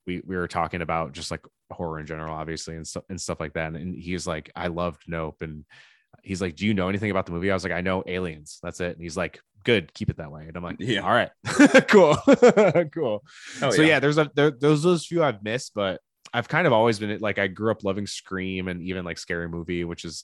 [SPEAKER 7] we we were talking about just like horror in general, obviously, and stuff and stuff like that. And he's like, I loved Nope, and he's like, Do you know anything about the movie? I was like, I know aliens. That's it. And he's like, Good, keep it that way. And I'm like,
[SPEAKER 6] Yeah.
[SPEAKER 7] all right, cool, cool.
[SPEAKER 6] Oh,
[SPEAKER 7] so yeah, there's a there, those those few I've missed, but I've kind of always been like I grew up loving Scream and even like Scary Movie, which is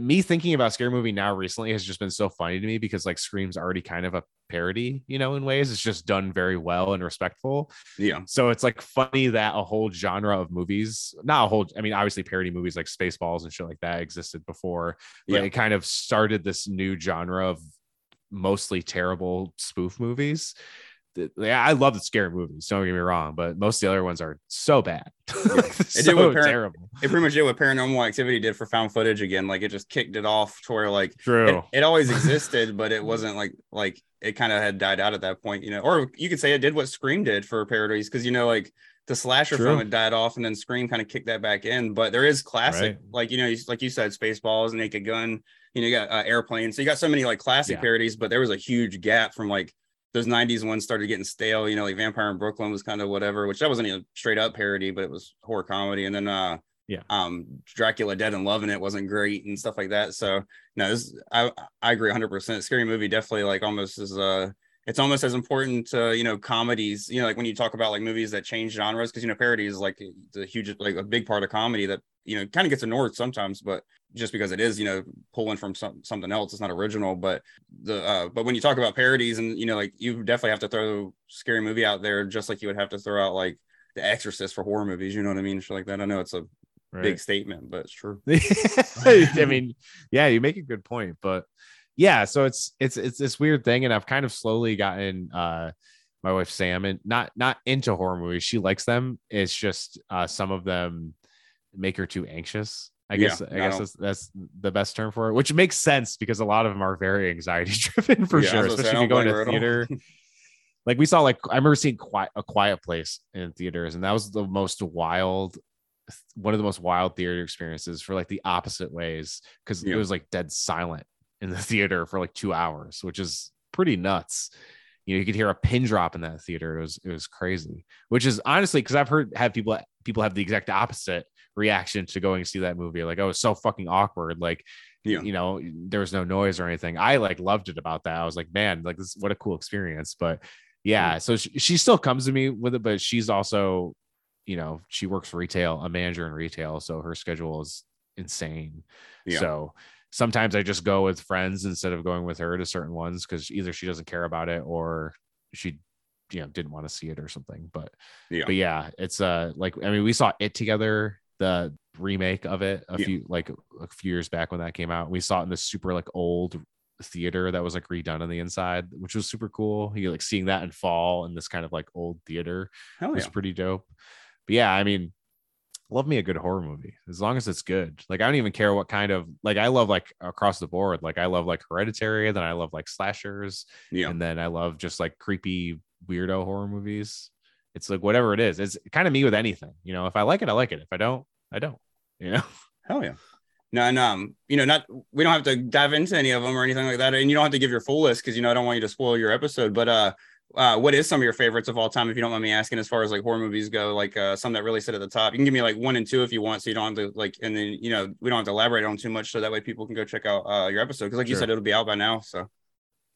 [SPEAKER 7] me thinking about Scary Movie now recently has just been so funny to me because like Scream's already kind of a parody, you know, in ways it's just done very well and respectful.
[SPEAKER 6] yeah,
[SPEAKER 7] So it's like funny that a whole genre of movies, not a whole, I mean, obviously parody movies like Spaceballs and shit like that existed before, but
[SPEAKER 6] Yeah.
[SPEAKER 7] it kind of started this new genre of mostly terrible spoof movies. I love the scary movies. Don't get me wrong, but most of the other ones are so bad.
[SPEAKER 6] It did what Par-
[SPEAKER 7] terrible.
[SPEAKER 6] it pretty much did what Paranormal Activity did for found footage again. Like it just kicked it off to where like
[SPEAKER 7] True.
[SPEAKER 6] it, it always existed, but it wasn't like like it kind of had died out at that point, you know. Or you could say it did what Scream did for parodies because you know like the slasher
[SPEAKER 7] True.
[SPEAKER 6] film had died off and then Scream kind of kicked that back in. But there is classic,
[SPEAKER 7] Right.
[SPEAKER 6] like you know, you- like you said, Spaceballs, and Naked Gun. You know, you got uh, Airplane. So you got so many like classic
[SPEAKER 7] Yeah.
[SPEAKER 6] parodies, but there was a huge gap from like those 90s ones started getting stale you know like vampire in brooklyn was kind of whatever which that wasn't a straight up parody but it was horror comedy. And then uh
[SPEAKER 7] Yeah.
[SPEAKER 6] um dracula dead and loving it wasn't great and stuff like that. So no this i i agree 100 percent. Scary movie definitely like almost as uh it's almost as important to you know comedies you know like when you talk about like movies that change genres because you know parody is like the huge like a big part of comedy that you know kind of gets ignored sometimes but just because it is you know pulling from some, something else it's not original but the uh but when you talk about parodies and you know like you definitely have to throw scary movie out there just like you would have to throw out like the exorcist for horror movies you know what i mean Shit like that i know it's a
[SPEAKER 7] Right.
[SPEAKER 6] big statement but it's true
[SPEAKER 7] I mean, yeah, you make a good point, but yeah, so it's it's it's this weird thing, and I've kind of slowly gotten uh my wife Sam and not not into horror movies. She likes them. It's just uh some of them make her too anxious. I
[SPEAKER 6] Yeah,
[SPEAKER 7] guess I guess that's, that's the best term for it, which makes sense because a lot of them are very anxiety driven for
[SPEAKER 6] Yeah,
[SPEAKER 7] sure,
[SPEAKER 6] say,
[SPEAKER 7] especially if you go into
[SPEAKER 6] blame her at
[SPEAKER 7] theater. like we saw like I remember seeing quiet a quiet place in theaters, and that was the most wild one of the most wild theater experiences for like the opposite ways because
[SPEAKER 6] Yeah.
[SPEAKER 7] it was like dead silent in the theater for like two hours, which is pretty nuts. You know, you could hear a pin drop in that theater. It was it was crazy. Which is honestly because I've heard have people people have the exact opposite reaction to going to see that movie. Like, oh, it's so fucking awkward. Like,
[SPEAKER 6] Yeah.
[SPEAKER 7] you know, there was no noise or anything. I like loved it about that. I was like, man, like this what a cool experience. But yeah, so she, she still comes to me with it, but she's also, you know, she works retail, a manager in retail, so her schedule is insane.
[SPEAKER 6] Yeah.
[SPEAKER 7] So sometimes I just go with friends instead of going with her to certain ones because either she doesn't care about it or she, you know, didn't want to see it or something. But
[SPEAKER 6] Yeah.
[SPEAKER 7] but yeah, it's uh like I mean, we saw it together, the remake of it a
[SPEAKER 6] Yeah.
[SPEAKER 7] few like a few years back when that came out. We saw it in this super like old theater that was like redone on the inside, which was super cool. You like seeing that in fall in this kind of like old theater
[SPEAKER 6] Hell
[SPEAKER 7] was
[SPEAKER 6] yeah.
[SPEAKER 7] pretty dope. But yeah, I mean, love me a good horror movie as long as it's good. Like I don't even care what kind of like I love like across the board. Like I love like Hereditary, then I love like slashers,
[SPEAKER 6] Yeah.
[SPEAKER 7] and then I love just like creepy weirdo horror movies. It's like whatever it is. It's kind of me with anything. You know, if I like it, I like it. If I don't, I don't. You know.
[SPEAKER 6] Hell yeah. No, and um, you know, not we don't have to dive into any of them or anything like that, and you don't have to give your full list because you know I don't want you to spoil your episode. But uh, uh, what is some of your favorites of all time, if you don't mind me asking, as far as like horror movies go, like uh, some that really sit at the top. You can give me like one and two if you want, so you don't have to like, and then you know we don't have to elaborate on too much, so that way people can go check out uh your episode because like you said, it'll be out by now. So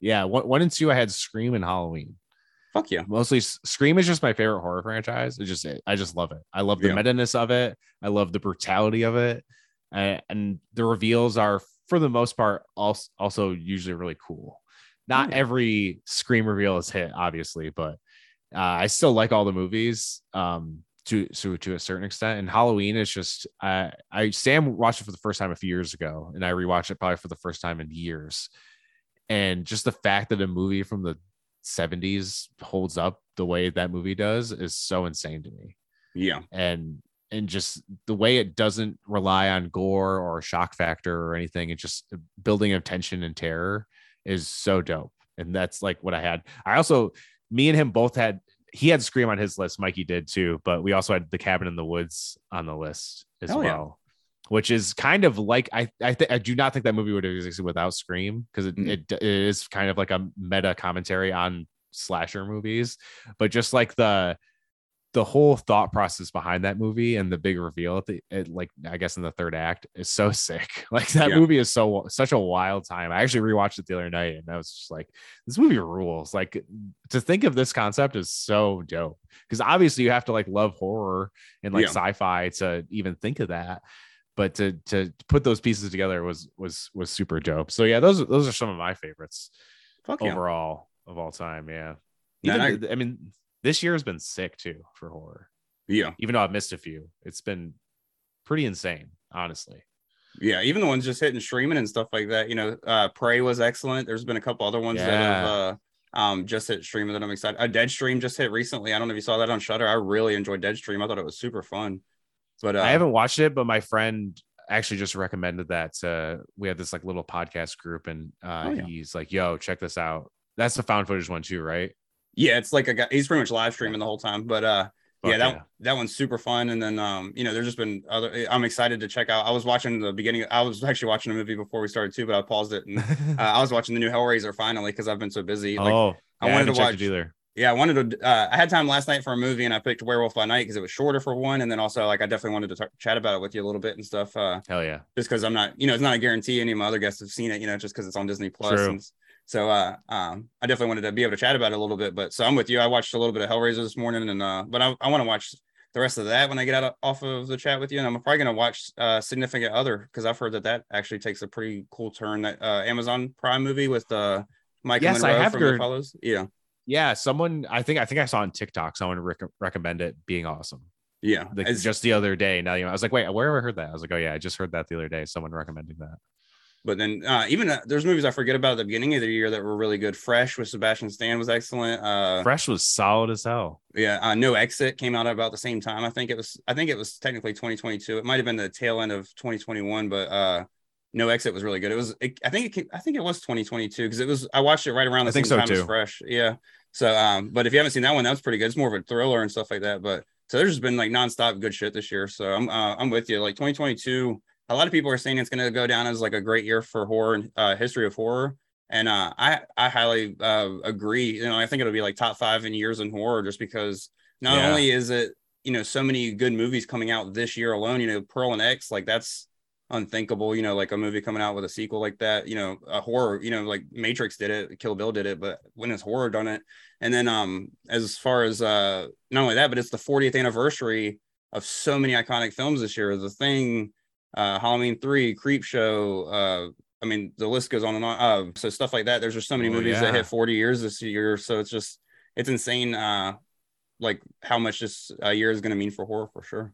[SPEAKER 7] Yeah, one, one and two, I had Scream and Halloween.
[SPEAKER 6] Fuck yeah,
[SPEAKER 7] Mostly Scream is just my favorite horror franchise. It's just I just love it. I love the
[SPEAKER 6] Yeah.
[SPEAKER 7] meta-ness of it. I love the brutality of it, and, and the reveals are for the most part also also usually really cool. Not
[SPEAKER 6] Yeah.
[SPEAKER 7] every Scream reveal is hit, obviously, but uh, I still like all the movies. Um, to to to a certain extent, and Halloween is just I I Sam watched it for the first time a few years ago, and I rewatched it probably for the first time in years and just the fact that a movie from the 70s holds up the way that movie does is so insane to me.
[SPEAKER 6] Yeah,
[SPEAKER 7] and and just the way it doesn't rely on gore or shock factor or anything it just building of tension and terror is so dope. And that's like what i had. I also me and him both had he had scream on his list. Mikey did too but we also had the cabin in the woods on the list as
[SPEAKER 6] Hell
[SPEAKER 7] well which is kind of like I I, th- I do not think that movie would have existed without Scream because it,
[SPEAKER 6] Mm.
[SPEAKER 7] it it is kind of like a meta commentary on slasher movies, but just like the the whole thought process behind that movie and the big reveal at the it, like I guess in the third act is so sick. Like that
[SPEAKER 6] Yeah.
[SPEAKER 7] movie is so such a wild time. I actually rewatched it the other night and I was just like, this movie rules. Like to think of this concept is so dope because obviously you have to like love horror and like
[SPEAKER 6] Yeah.
[SPEAKER 7] sci-fi to even think of that but to to put those pieces together was was was super dope so yeah those those are some of my favorites
[SPEAKER 6] fuck yeah.
[SPEAKER 7] overall of all time yeah
[SPEAKER 6] Yeah,
[SPEAKER 7] even, th- I, mean this year has been sick too for horror
[SPEAKER 6] Yeah,
[SPEAKER 7] even though i've missed a few it's been pretty insane honestly
[SPEAKER 6] yeah. Even the ones just hitting streaming and stuff like that. You know, uh, Prey was excellent. There's been a couple other ones that have uh, um just hit streaming that I'm excited. A Deadstream just hit recently. I don't know if you saw that on Shudder. I really enjoyed Deadstream. I thought it was super fun. But uh,
[SPEAKER 7] i haven't watched it but my friend actually just recommended that uh we have this like little podcast group and uh
[SPEAKER 6] Oh, yeah.
[SPEAKER 7] he's like yo check this out that's the found footage one too right
[SPEAKER 6] Yeah, it's like a guy. He's pretty much live streaming the whole time. But uh, yeah, that that one's super fun. And then um, you know, there's just been other. I'm excited to check out. I was watching the beginning. I was actually watching a movie before we started too, but I paused it and uh, I was watching the new Hellraiser finally because I've been so busy. Like,
[SPEAKER 7] oh
[SPEAKER 6] I
[SPEAKER 7] yeah,
[SPEAKER 6] wanted to watch-
[SPEAKER 7] it either
[SPEAKER 6] yeah, I wanted to. Uh, I had time last night for a movie, and I picked Werewolf by Night because it was shorter for one, and then also like I definitely wanted to t- chat about it with you a little bit and stuff. Uh,
[SPEAKER 7] hell yeah
[SPEAKER 6] just because I'm not, you know, it's not a guarantee any of my other guests have seen it, you know, just because it's on Disney Plus.
[SPEAKER 7] True.
[SPEAKER 6] And, So uh, um, I definitely wanted to be able to chat about it a little bit. But so I'm with you. I watched a little bit of Hellraiser this morning, and uh, but I, I want to watch the rest of that when I get out of, off of the chat with you. And I'm probably gonna watch uh, Significant Other because I've heard that that actually takes a pretty cool turn. That uh, Amazon Prime movie with uh, Maika
[SPEAKER 7] Yes, I
[SPEAKER 6] Monroe
[SPEAKER 7] have
[SPEAKER 6] from
[SPEAKER 7] heard-
[SPEAKER 6] The Follows. Yeah,
[SPEAKER 7] Yeah, someone I think I think I saw on TikTok someone rec- recommend it being awesome.
[SPEAKER 6] yeah.
[SPEAKER 7] Like
[SPEAKER 6] It's-
[SPEAKER 7] just the other day. Now you know, I was like, wait, where have I heard that? I was like, oh yeah, I just heard that the other day. Someone recommending that.
[SPEAKER 6] But then uh, even uh, there's movies I forget about at the beginning of the year that were really good. Fresh with Sebastian Stan was excellent. Uh,
[SPEAKER 7] Fresh was solid as hell.
[SPEAKER 6] yeah, uh, No Exit came out about the same time. I think it was. I think it was technically 2022. It might have been the tail end of 2021, but uh, No Exit was really good. It was. It, I think it. Came, I think it was 2022 because it was. I watched it right around the
[SPEAKER 7] I think
[SPEAKER 6] same
[SPEAKER 7] so,
[SPEAKER 6] time as
[SPEAKER 7] too.
[SPEAKER 6] Fresh. Yeah. So, um, but if you haven't seen that one, that was pretty good. It's more of a thriller and stuff like that. But so there's just been like nonstop good shit this year. So I'm. Uh, I'm with you. Like 2022. A lot of people are saying it's going to go down as like a great year for horror and uh, history of horror. And uh, I I highly uh, agree. You know, I think it'll be like top five in years in horror, just because not
[SPEAKER 7] Yeah.
[SPEAKER 6] only is it you know so many good movies coming out this year alone. You know, Pearl and X, like that's unthinkable. You know, like a movie coming out with a sequel like that. You know, a horror. You know, like Matrix did it, Kill Bill did it, but when has horror done it? And then um, as far as uh, not only that, but it's the 40th anniversary of so many iconic films this year. The Thing, uh, Halloween Three, Creep Show. Uh, I mean, the list goes on and on. Uh, so stuff like that. There's just so many
[SPEAKER 7] Oh,
[SPEAKER 6] movies that hit 40 years this year. So it's just it's insane. Uh, like how much this uh, year is going to mean for horror for sure.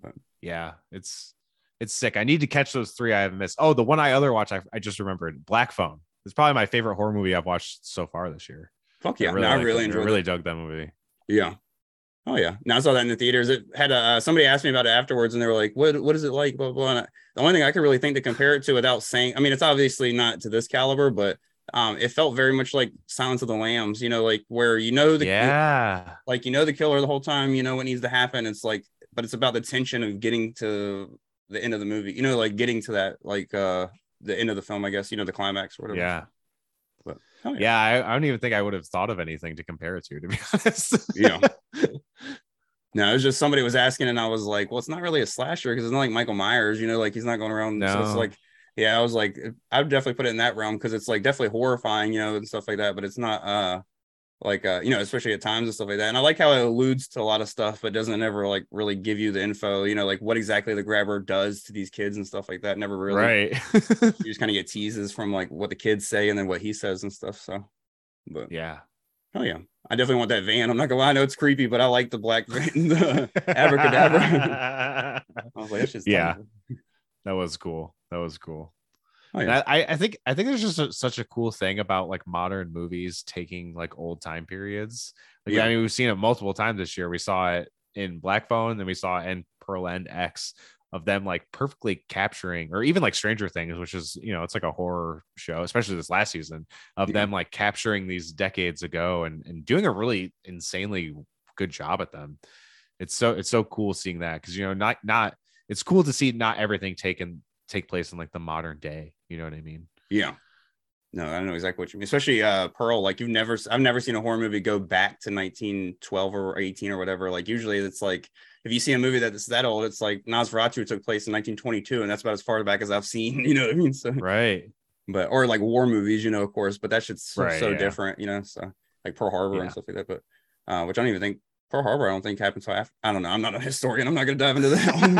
[SPEAKER 6] But
[SPEAKER 7] Yeah, it's it's sick. I need to catch those three I haven't missed. Oh, the one I other watch, I, I just remembered. Black Phone. It's probably my favorite horror movie I've watched so far this year.
[SPEAKER 6] fuck yeah,
[SPEAKER 7] I really,
[SPEAKER 6] no, I really enjoyed
[SPEAKER 7] I really dug that movie.
[SPEAKER 6] Yeah. Oh yeah. Now I saw that in the theaters. It had a uh, somebody asked me about it afterwards, and they were like, "What what is it like?" Blah blah. blah. And I- the only thing I could really think to compare it to without saying, I mean, it's obviously not to this caliber, but um, it felt very much like Silence of the Lambs. You know, like where you know the
[SPEAKER 7] yeah,
[SPEAKER 6] like you know the killer the whole time. You know what needs to happen. It's like, but it's about the tension of getting to the end of the movie. You know, like getting to that like uh the end of the film. I guess you know the climax or whatever.
[SPEAKER 7] yeah,
[SPEAKER 6] But oh, yeah.
[SPEAKER 7] yeah. I, I don't even think I would have thought of anything to compare it to, to be honest.
[SPEAKER 6] Yeah. No, it was just somebody was asking, and I was like, "Well, it's not really a slasher because it's not like Michael Myers, you know, like he's not going around." So it's like, yeah, I was like, I would definitely put it in that realm because it's like definitely horrifying, you know, and stuff like that. But it's not, uh, like, uh, you know, especially at times and stuff like that. And I like how it alludes to a lot of stuff, but doesn't ever like really give you the info, you know, like what exactly the grabber does to these kids and stuff like that. Never really,
[SPEAKER 7] right.
[SPEAKER 6] You just kind of get teases from like what the kids say and then what he says and stuff. So, but
[SPEAKER 7] yeah.
[SPEAKER 6] Oh yeah, I definitely want that van. I'm not gonna lie, I know it's creepy, but I like the black van, the abracadabra. I was like, that's just
[SPEAKER 7] Yeah. that was cool. That was cool.
[SPEAKER 6] Oh, yeah.
[SPEAKER 7] I, I think I think there's just a, such a cool thing about like modern movies taking like old time periods. Like,
[SPEAKER 6] Yeah.
[SPEAKER 7] I mean, we've seen it multiple times this year. We saw it in Black Phone, then we saw it in Pearl End X of them like perfectly capturing, or even like Stranger Things, which is you know it's like a horror show, especially this last season of
[SPEAKER 6] Yeah.
[SPEAKER 7] them like capturing these decades ago and and doing a really insanely good job at them. It's so it's so cool seeing that because you know not not it's cool to see not everything taken take place in like the modern day. You know what I mean?
[SPEAKER 6] Yeah. No, I don't know exactly what you mean. Especially uh Pearl. Like you've never I've never seen a horror movie go back to 1912 or 18 or whatever. Like usually it's like if you see a movie that's that old, it's like Nosferatu took place in 1922, and that's about as far back as I've seen. You know what I mean? So
[SPEAKER 7] Right.
[SPEAKER 6] but or like war movies, you know, of course, but that shit's so,
[SPEAKER 7] Right,
[SPEAKER 6] so
[SPEAKER 7] yeah.
[SPEAKER 6] different, you know. So like Pearl Harbor
[SPEAKER 7] Yeah.
[SPEAKER 6] and stuff like that. But uh, which I don't even think Pearl Harbor, I don't think happened until after. I don't know. I'm not a historian. I'm not gonna dive into that one.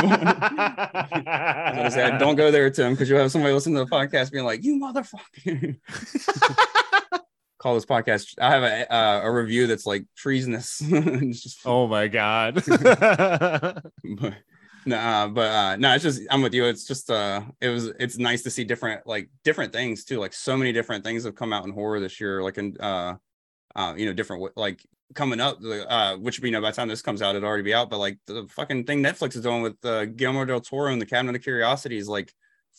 [SPEAKER 6] I say, don't go there, Tim, because you'll have somebody listening to the podcast being like, "You motherfucker." Call this podcast. I have a uh, a review that's like treasonous. Just-
[SPEAKER 7] oh my god.
[SPEAKER 6] but nah, but uh no, it's just I'm with you. It's just uh it was it's nice to see different like different things too. Like so many different things have come out in horror this year, like in uh uh you know, different like coming up, the uh which you know by the time this comes out, it'd already be out. But like the fucking thing Netflix is doing with uh Guillermo del Toro and the Cabinet of Curiosities, like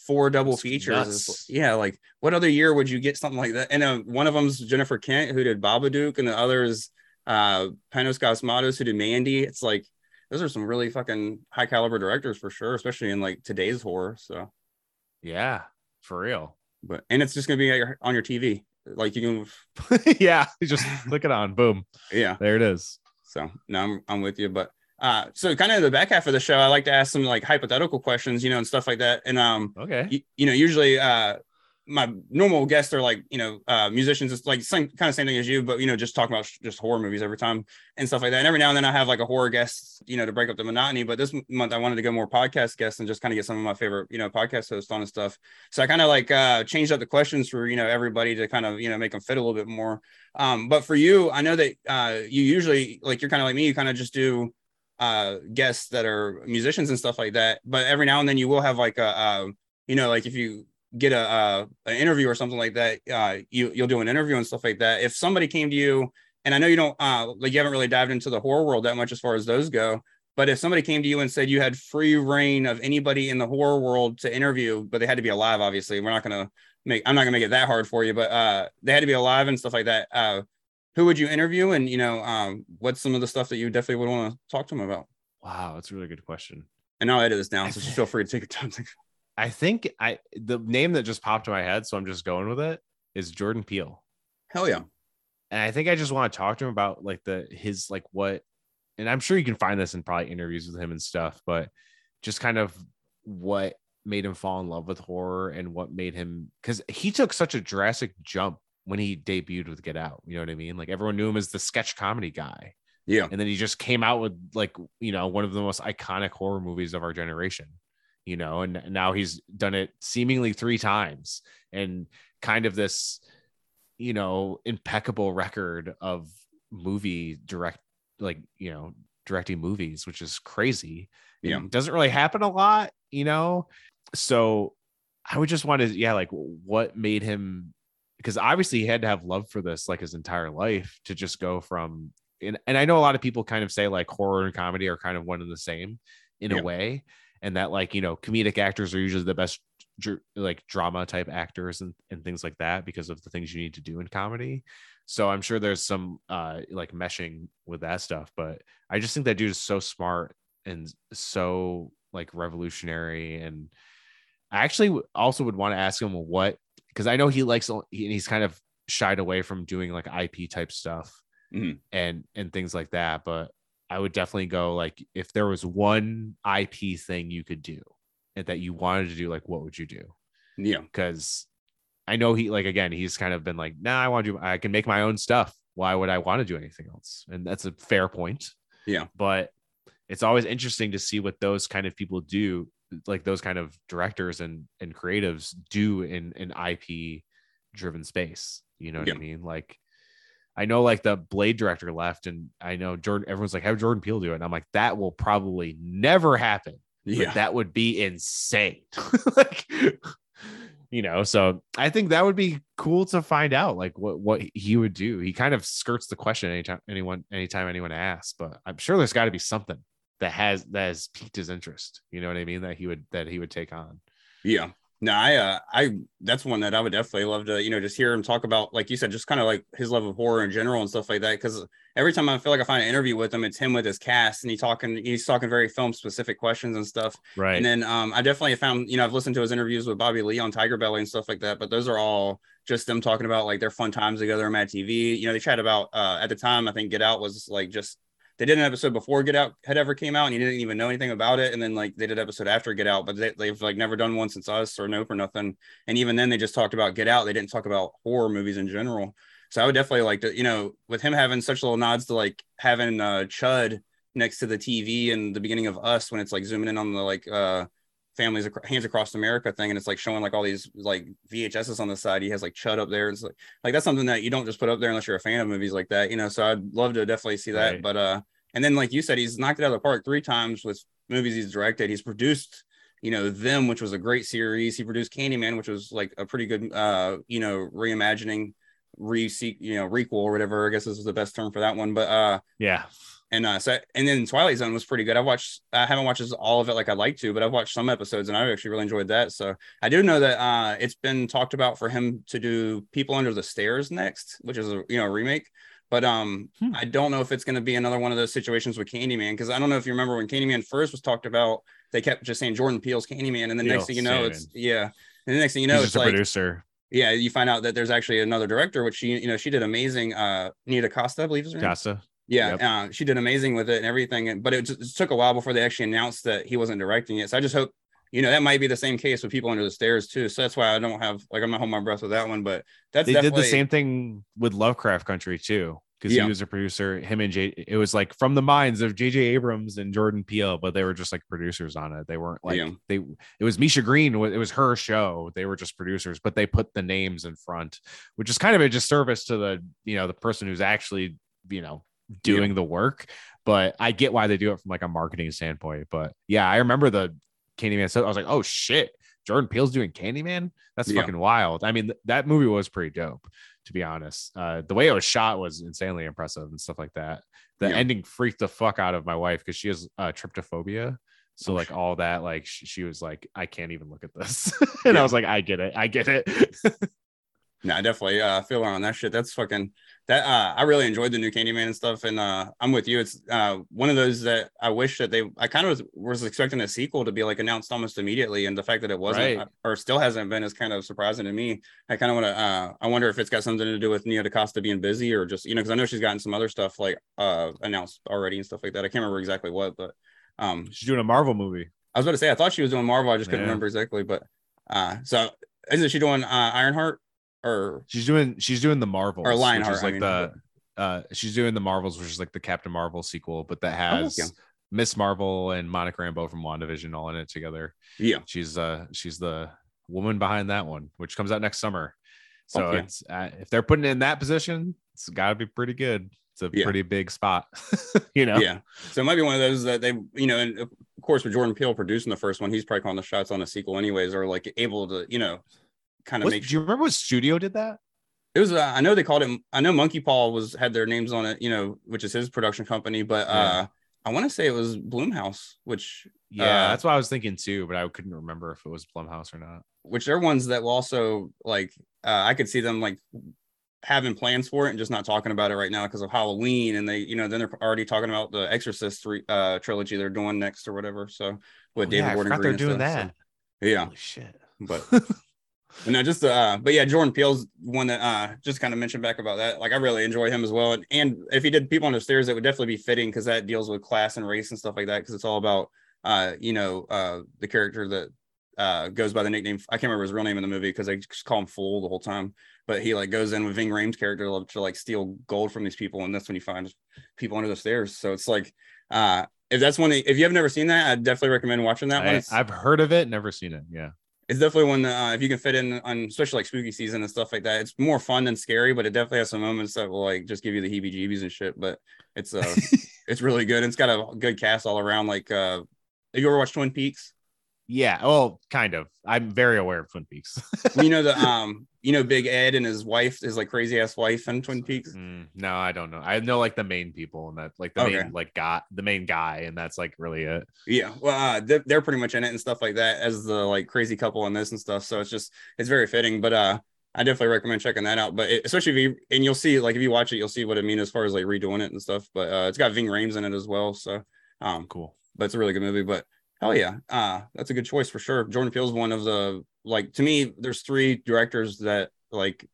[SPEAKER 6] four double
[SPEAKER 7] It's
[SPEAKER 6] features. is- yeah, like what other year would you get something like that? And uh, one of them's Jennifer Kent, who did Babadook, and the other is uh Panos Cosmatos, who did Mandy. It's like those are some really fucking high caliber directors for sure, especially in like today's horror. So,
[SPEAKER 7] yeah, for real.
[SPEAKER 6] but and it's just gonna be your, on your TV. Like you can,
[SPEAKER 7] yeah, you just click it on. Boom.
[SPEAKER 6] yeah.
[SPEAKER 7] There it is.
[SPEAKER 6] So no, I'm I'm with you. But uh, so kind of the back half of the show, I like to ask some like hypothetical questions, you know, and stuff like that. And um,
[SPEAKER 7] Okay.
[SPEAKER 6] you, you know, usually uh, my normal guests are like you know uh musicians it's like same kind of same thing as you but you know just talking about sh- just horror movies every time and stuff like that. And every now and then i have like a horror guest you know to break up the monotony but this month i wanted to go more podcast guests and just kind of get some of my favorite you know podcast hosts on and stuff. So i kind of like uh changed up the questions for you know everybody to kind of you know make them fit a little bit more. Um but for you i know that uh you usually like you're kind of like me you kind of just do uh guests that are musicians and stuff like that but every now and then you will have like a uh you know like if you get a uh, an interview or something like that uh you you'll do an interview and stuff like that. If somebody came to you and i know you don't uh like you haven't really dived into the horror world that much as far as those go but if somebody came to you and said you had free reign of anybody in the horror world to interview but they had to be alive obviously we're not gonna make i'm not gonna make it that hard for you but uh they had to be alive and stuff like that uh who would you interview? And you know um what's some of the stuff that you definitely would want to talk to them about?
[SPEAKER 7] Wow, that's a really good question.
[SPEAKER 6] and i'll edit this down so just feel free to take your time
[SPEAKER 7] I think I the name that just popped in my head, so I'm just going with it, is Jordan Peele.
[SPEAKER 6] hell yeah
[SPEAKER 7] And I think I just want to talk to him about like the his like what and I'm sure you can find this in probably interviews with him and stuff, but just kind of what made him fall in love with horror and what made him because he took such a drastic jump when he debuted with Get Out. You know what I mean? Like everyone knew him as the sketch comedy guy.
[SPEAKER 6] yeah
[SPEAKER 7] And then he just came out with like, you know, one of the most iconic horror movies of our generation, you know, and now he's done it seemingly three times and kind of this, you know, impeccable record of movie direct, like, you know, directing movies, which is crazy.
[SPEAKER 6] Yeah.
[SPEAKER 7] It doesn't really happen a lot, you know? So I would just want to, yeah, like what made him, because obviously he had to have love for this like his entire life to just go from and, and I know a lot of people kind of say like horror and comedy are kind of one and the same in
[SPEAKER 6] Yeah.
[SPEAKER 7] a way, and that like you know comedic actors are usually the best dr- like drama type actors and, and things like that because of the things you need to do in comedy. So I'm sure there's some uh like meshing with that stuff, but I just think that dude is so smart and so like revolutionary and I actually also would want to ask him what because I know he likes he, he's kind of shied away from doing like IP type stuff
[SPEAKER 6] Mhm.
[SPEAKER 7] and and things like that. But I would definitely go like if there was one IP thing you could do and that you wanted to do, like what would you do?
[SPEAKER 6] yeah
[SPEAKER 7] Because I know he like again he's kind of been like, nah, I want to do I can make my own stuff. Why would I want to do anything else? And that's a fair point.
[SPEAKER 6] Yeah.
[SPEAKER 7] But it's always interesting to see what those kind of people do like those kind of directors and and creatives do in an IP driven space. You know what
[SPEAKER 6] Yeah.
[SPEAKER 7] I mean? Like I know like the Blade director left, and I know Jordan. Everyone's like, "Have Jordan Peele do it?" And I'm like, "That will probably never happen. but
[SPEAKER 6] yeah
[SPEAKER 7] that would be insane." like, you know. So I think that would be cool to find out, like what what he would do. He kind of skirts the question anytime anyone anytime anyone asks, but I'm sure there's got to be something that has that has piqued his interest. You know what I mean? That he would that he would take on.
[SPEAKER 6] Yeah. No, I uh I that's one that I would definitely love to, you know, just hear him talk about, like you said, just kind of like his love of horror in general and stuff like that. Cause every time I feel like I find an interview with him, it's him with his cast and he talking, he's talking very film specific questions and stuff.
[SPEAKER 7] Right.
[SPEAKER 6] And then um I definitely found, you know, I've listened to his interviews with Bobby Lee on Tiger Belly and stuff like that, but those are all just them talking about like their fun times together on Mad TV. You know, they chat about uh at the time I think Get Out was like just they did an episode before Get Out had ever came out, and you didn't even know anything about it. And then like they did episode after Get Out, but they, they've like never done one since Us or Nope or nothing. And even then, they just talked about Get Out. They didn't talk about horror movies in general. So I would definitely like to, you know, with him having such little nods to like having uh Chud next to the TV and the beginning of Us when it's like zooming in on the like uh families Ac- hands across america thing and it's like showing like all these like vhs's on the side he has like chud up there it's like like that's something that you don't just put up there unless you're a fan of movies like that you know so i'd love to definitely see that
[SPEAKER 7] Right.
[SPEAKER 6] but uh and then like you said he's knocked it out of the park three times with movies he's directed he's produced you know them which was a great series he produced candyman which was like a pretty good uh you know reimagining re you know requel or whatever i guess this is the best term for that one but uh
[SPEAKER 7] yeah.
[SPEAKER 6] And uh, so and then Twilight Zone was pretty good. I watched, I haven't watched all of it like I'd like to, but I've watched some episodes and I actually really enjoyed that. So I do know that uh, it's been talked about for him to do People Under the Stairs next, which is a you know remake. But um,
[SPEAKER 7] Hmm.
[SPEAKER 6] I don't know if it's going to be another one of those situations with Candyman because I don't know if you remember when Candyman first was talked about, they kept just saying Jordan Peele's Candyman, and then next thing you know, it's yeah, and the next thing you know,
[SPEAKER 7] He's
[SPEAKER 6] it's like
[SPEAKER 7] producer.
[SPEAKER 6] yeah, you find out that there's actually another director, which she you know she did amazing. Uh, Nita Costa, I believe is her name. Yeah,
[SPEAKER 7] Yep.
[SPEAKER 6] uh, she did amazing with it and everything. But it just it took a while before they actually announced that he wasn't directing it. So I just hope you know that might be the same case with people under the stairs too. So that's why I don't have like I'm not holding my breath with that one. But that's
[SPEAKER 7] they did the same thing with Lovecraft Country too, because
[SPEAKER 6] Yeah.
[SPEAKER 7] he was a producer. Him and J, it was like from the minds of J.J. Abrams and Jordan Peele, but they were just like producers on it. They weren't like
[SPEAKER 6] Yeah.
[SPEAKER 7] they. It was Misha Green. It was her show. They were just producers, but they put the names in front, which is kind of a disservice to the you know the person who's actually you know doing the work. But I get why they do it from like a marketing standpoint. But yeah, I remember the Candyman. So I was like, oh shit, Jordan Peele's doing Candyman. That's
[SPEAKER 6] Yeah.
[SPEAKER 7] fucking wild. I mean, th- that movie was pretty dope, to be honest. Uh, the way it was shot was insanely impressive and stuff like that. The
[SPEAKER 6] Yeah.
[SPEAKER 7] ending freaked the fuck out of my wife because she has uh, trypophobia. So
[SPEAKER 6] Oh,
[SPEAKER 7] like all that, like she, she was like, I can't even look at this, and
[SPEAKER 6] Yeah.
[SPEAKER 7] I was like, I get it, I get it.
[SPEAKER 6] No, definitely uh feel on that shit. That's fucking that uh I really enjoyed the new Candyman and stuff. And uh I'm with you. It's uh one of those that I wish that they I kind of was, was expecting a sequel to be like announced almost immediately. And the fact that it wasn't
[SPEAKER 7] Right.
[SPEAKER 6] or still hasn't been is kind of surprising to me. I kind of want to uh I wonder if it's got something to do with Nia DaCosta being busy or just you know, because I know she's gotten some other stuff like uh announced already and stuff like that. I can't remember exactly what, but um
[SPEAKER 7] She's doing a Marvel movie.
[SPEAKER 6] I was about to say I thought she was doing Marvel, I just couldn't
[SPEAKER 7] Yeah.
[SPEAKER 6] remember exactly, but uh so isn't she doing uh Ironheart or
[SPEAKER 7] She's doing she's doing the Marvels,
[SPEAKER 6] Or
[SPEAKER 7] which
[SPEAKER 6] Lionheart,
[SPEAKER 7] is
[SPEAKER 6] I
[SPEAKER 7] like
[SPEAKER 6] mean,
[SPEAKER 7] the uh she's doing the Marvels, which is like the Captain Marvel sequel, but that
[SPEAKER 6] Oh,
[SPEAKER 7] has
[SPEAKER 6] okay.
[SPEAKER 7] Miss Marvel and Monica Rambeau from WandaVision all in it together.
[SPEAKER 6] yeah.
[SPEAKER 7] She's uh she's the woman behind that one, which comes out next summer. So it's uh, if they're putting it in that position, it's got to be pretty good. It's a
[SPEAKER 6] Yeah.
[SPEAKER 7] pretty big spot, you know.
[SPEAKER 6] Yeah. So it might be one of those that they, you know, and of course with Jordan Peele producing the first one, he's probably calling the shots on the sequel anyways, or like able to, you know, kind of make
[SPEAKER 7] do you remember what studio did that?
[SPEAKER 6] it was uh, I know they called it I know Monkeypaw was had their names on it, you know, which is his production company, but
[SPEAKER 7] Yeah.
[SPEAKER 6] uh I want to say it was Blumhouse, which
[SPEAKER 7] Yeah,
[SPEAKER 6] Uh,
[SPEAKER 7] that's what I was thinking too, but I couldn't remember if it was Blumhouse or not.
[SPEAKER 6] which they're ones that will also like uh I could see them like having plans for it and just not talking about it right now because of Halloween and they you know then they're already talking about the Exorcist three uh trilogy they're doing next or whatever so with
[SPEAKER 7] Oh,
[SPEAKER 6] David
[SPEAKER 7] yeah, I
[SPEAKER 6] Gordon Green
[SPEAKER 7] they're doing
[SPEAKER 6] stuff,
[SPEAKER 7] that.
[SPEAKER 6] so, yeah
[SPEAKER 7] Holy shit.
[SPEAKER 6] but but no, just uh, but yeah, Jordan Peele's one that uh just kind of mentioned back about that. Like I really enjoy him as well. And, and if he did people on the stairs, it would definitely be fitting because that deals with class and race and stuff like that. Because it's all about uh, you know, uh the character that uh goes by the nickname I can't remember his real name in the movie because they just call him Fool the whole time. But he like goes in with Ving Rhames' character to, to like steal gold from these people, and that's when he finds people under the stairs. So it's like uh if that's one that, if you have never seen that, I definitely recommend watching that one. It's-
[SPEAKER 7] I've heard of it, never seen it. Yeah.
[SPEAKER 6] It's definitely one that uh, if you can fit in on especially like spooky season and stuff like that it's more fun than scary but it definitely has some moments that will like just give you the heebie jeebies and shit but it's uh it's really good it's got a good cast all around like uh have you ever watched twin peaks
[SPEAKER 7] Yeah. Well, kind of. I'm very aware of Twin Peaks.
[SPEAKER 6] you know the um you know big ed and his wife his like crazy ass wife in twin peaks
[SPEAKER 7] Mm, no, I don't know. I know like the main people and that like the
[SPEAKER 6] Okay.
[SPEAKER 7] main like guy, the main guy, and that's like really it.
[SPEAKER 6] yeah well uh, they're, they're pretty much in it and stuff like that as the like crazy couple in this and stuff so it's just it's very fitting but uh I definitely recommend checking that out, but it, especially if you and you'll see like if you watch it, you'll see what I mean as far as like redoing it and stuff. But uh, it's got Ving Rhames in it as well, so um,
[SPEAKER 7] Cool.
[SPEAKER 6] but it's a really good movie. But hell yeah, uh, that's a good choice for sure. Jordan Peele's one of the like to me. There's three directors that like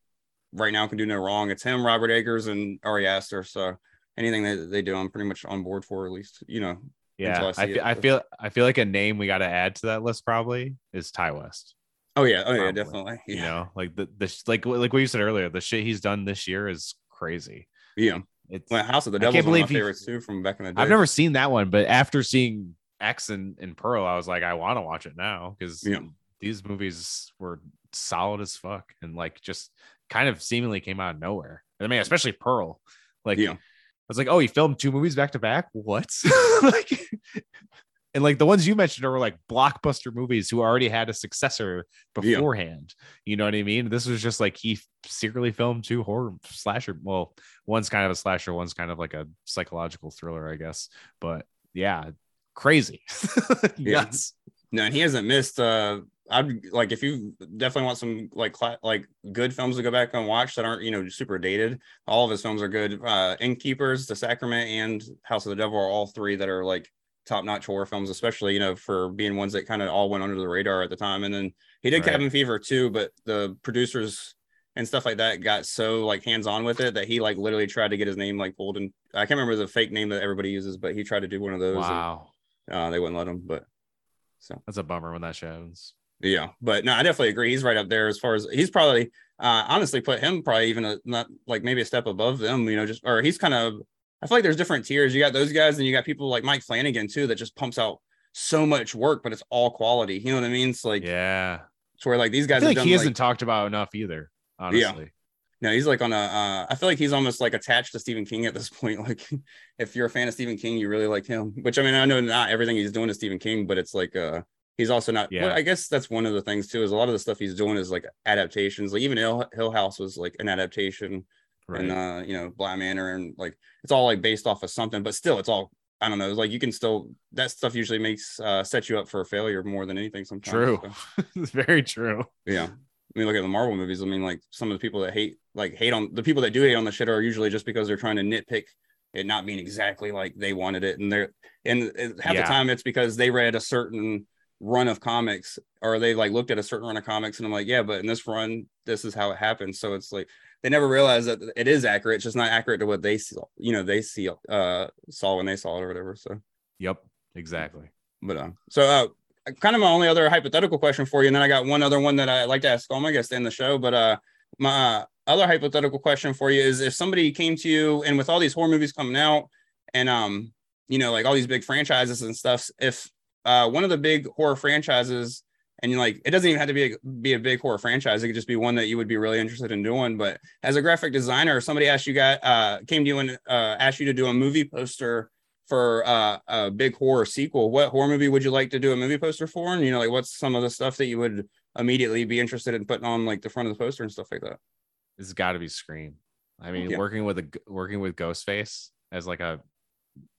[SPEAKER 6] right now can do no wrong. It's him, Robert Eggers, and Ari Aster. So anything that they do, I'm pretty much on board for. At least you know.
[SPEAKER 7] Yeah.
[SPEAKER 6] I
[SPEAKER 7] I, fe-
[SPEAKER 6] it,
[SPEAKER 7] I feel I feel like a name we got to add to that list probably is Ti West.
[SPEAKER 6] Oh yeah, oh yeah,
[SPEAKER 7] Probably.
[SPEAKER 6] definitely.
[SPEAKER 7] You
[SPEAKER 6] Yeah,
[SPEAKER 7] know, like the the like like what you said earlier, the shit he's done this year is crazy.
[SPEAKER 6] yeah.
[SPEAKER 7] It's
[SPEAKER 6] Well, House of the
[SPEAKER 7] I
[SPEAKER 6] Devil
[SPEAKER 7] can't
[SPEAKER 6] is one of my
[SPEAKER 7] believe he-
[SPEAKER 6] favorites too from back in the day.
[SPEAKER 7] I've never seen that one, but after seeing X and, and Pearl, I was like, I want to watch it now because
[SPEAKER 6] Yeah.
[SPEAKER 7] these movies were solid as fuck and like just kind of seemingly came out of nowhere. I mean, especially Pearl. Like,
[SPEAKER 6] Yeah.
[SPEAKER 7] I was like, oh, he filmed two movies back to back. What? like, and like the ones you mentioned were like blockbuster movies who already had a successor
[SPEAKER 6] Yeah.
[SPEAKER 7] beforehand. You know what I mean? This was just like he secretly filmed two horror slasher. Well, one's kind of a slasher, one's kind of like a psychological thriller, I guess. But yeah, crazy.
[SPEAKER 6] Yeah.
[SPEAKER 7] Nuts.
[SPEAKER 6] No, and he hasn't missed. Uh, I'd like if you definitely want some like cla- like good films to go back and watch that aren't you know super dated. All of his films are good. Uh, Innkeepers, The Sacrament, and House of the Devil are all three that are like top notch horror films, especially you know for being ones that kind of all went under the radar at the time. And then he did
[SPEAKER 7] Right.
[SPEAKER 6] Cabin Fever too, but the producers and stuff like that got so like hands on with it that he like literally tried to get his name like pulled and I can't remember the fake name that everybody uses, but he tried to do one of those. and,
[SPEAKER 7] Wow.
[SPEAKER 6] Uh, they wouldn't let him, but
[SPEAKER 3] So
[SPEAKER 7] That's a bummer when that happens.
[SPEAKER 6] yeah, but no, I definitely agree. He's right up there as far as he's probably uh honestly put him probably even a, not like maybe a step above them, you know, just or he's kind of I feel like there's different tiers. You got those guys, and you got people like Mike Flanagan too that just pumps out so much work, but it's all quality. You know what I mean? It's like
[SPEAKER 7] Yeah.
[SPEAKER 6] it's where like these
[SPEAKER 7] I
[SPEAKER 6] guys
[SPEAKER 7] feel
[SPEAKER 6] have
[SPEAKER 7] like he
[SPEAKER 6] like-
[SPEAKER 7] hasn't talked about enough either. Honestly.
[SPEAKER 6] No, he's like on a. Uh, I feel like he's almost like attached to Stephen King at this point. Like, if you're a fan of Stephen King, you really like him. Which I mean, I know not everything he's doing is Stephen King, but it's like uh, he's also not.
[SPEAKER 7] Yeah.
[SPEAKER 6] Well, I guess that's one of the things too. Is a lot of the stuff he's doing is like adaptations. Like even Hill, Hill House was like an adaptation,
[SPEAKER 7] Right.
[SPEAKER 6] and uh, you know, Bly Manor, and like it's all like based off of something, but still, it's all. I don't know. It's like you can still that stuff usually makes uh set you up for a failure more than anything. Sometimes.
[SPEAKER 7] True.
[SPEAKER 6] So.
[SPEAKER 7] it's very true.
[SPEAKER 6] Yeah. I mean, look at the Marvel movies. I mean, like some of the people that hate, like hate on the people that do hate on the shit are usually just because they're trying to nitpick it not being exactly like they wanted it, and they're and half
[SPEAKER 7] Yeah.
[SPEAKER 6] the time it's because they read a certain run of comics or they like looked at a certain run of comics, and I'm like, yeah, but in this run, this is how it happens. So it's like they never realize that it is accurate. It's just not accurate to what they see, you know, they see uh saw when they saw it or whatever. So
[SPEAKER 7] Yep. Exactly.
[SPEAKER 6] but uh, so uh, kind of my only other hypothetical question for you, and then I got one other one that I like to ask all my guests in the show. But uh, my other hypothetical question for you is: if somebody came to you, and with all these horror movies coming out, and um, you know, like all these big franchises and stuff, if uh, one of the big horror franchises, and you like, it doesn't even have to be a, be a big horror franchise; it could just be one that you would be really interested in doing. But as a graphic designer, if somebody asked you, got uh, came to you and uh, asked you to do a movie poster for uh, a big horror sequel, what horror movie would you like to do a movie poster for? And you know, like what's some of the stuff that you would immediately be interested in putting on like the front of the poster and stuff like that?
[SPEAKER 7] It's got to be Scream. I mean,
[SPEAKER 6] Yeah.
[SPEAKER 7] working with a working with Ghostface as like a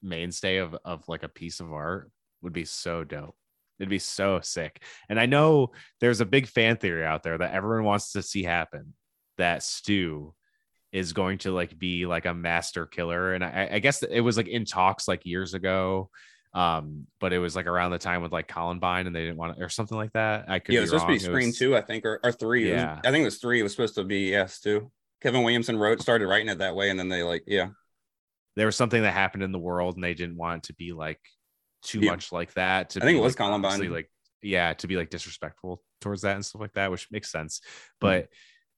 [SPEAKER 7] mainstay of of like a piece of art would be so dope. It'd be so sick. And I know there's a big fan theory out there that everyone wants to see happen that Stu is going to like be like a master killer. And I, I guess it was like in talks like years ago. Um, but it was like around the time with like Columbine and they didn't want to, or something like that. I could
[SPEAKER 6] yeah,
[SPEAKER 7] be
[SPEAKER 6] it was supposed to be
[SPEAKER 7] wrong.
[SPEAKER 6] Scream
[SPEAKER 7] was-
[SPEAKER 6] two, I think, or, or three. It was-
[SPEAKER 7] Yeah.
[SPEAKER 6] I think it was three. It was supposed to be yes, two. Kevin Williamson wrote, started writing it that way, and then they like, yeah,
[SPEAKER 7] there was something that happened in the world and they didn't want it to be like too
[SPEAKER 6] Yeah.
[SPEAKER 7] much like that to
[SPEAKER 6] I think it was
[SPEAKER 7] like,
[SPEAKER 6] Columbine.
[SPEAKER 7] like yeah to be like disrespectful towards that and stuff like that which makes sense
[SPEAKER 6] Hmm.
[SPEAKER 7] but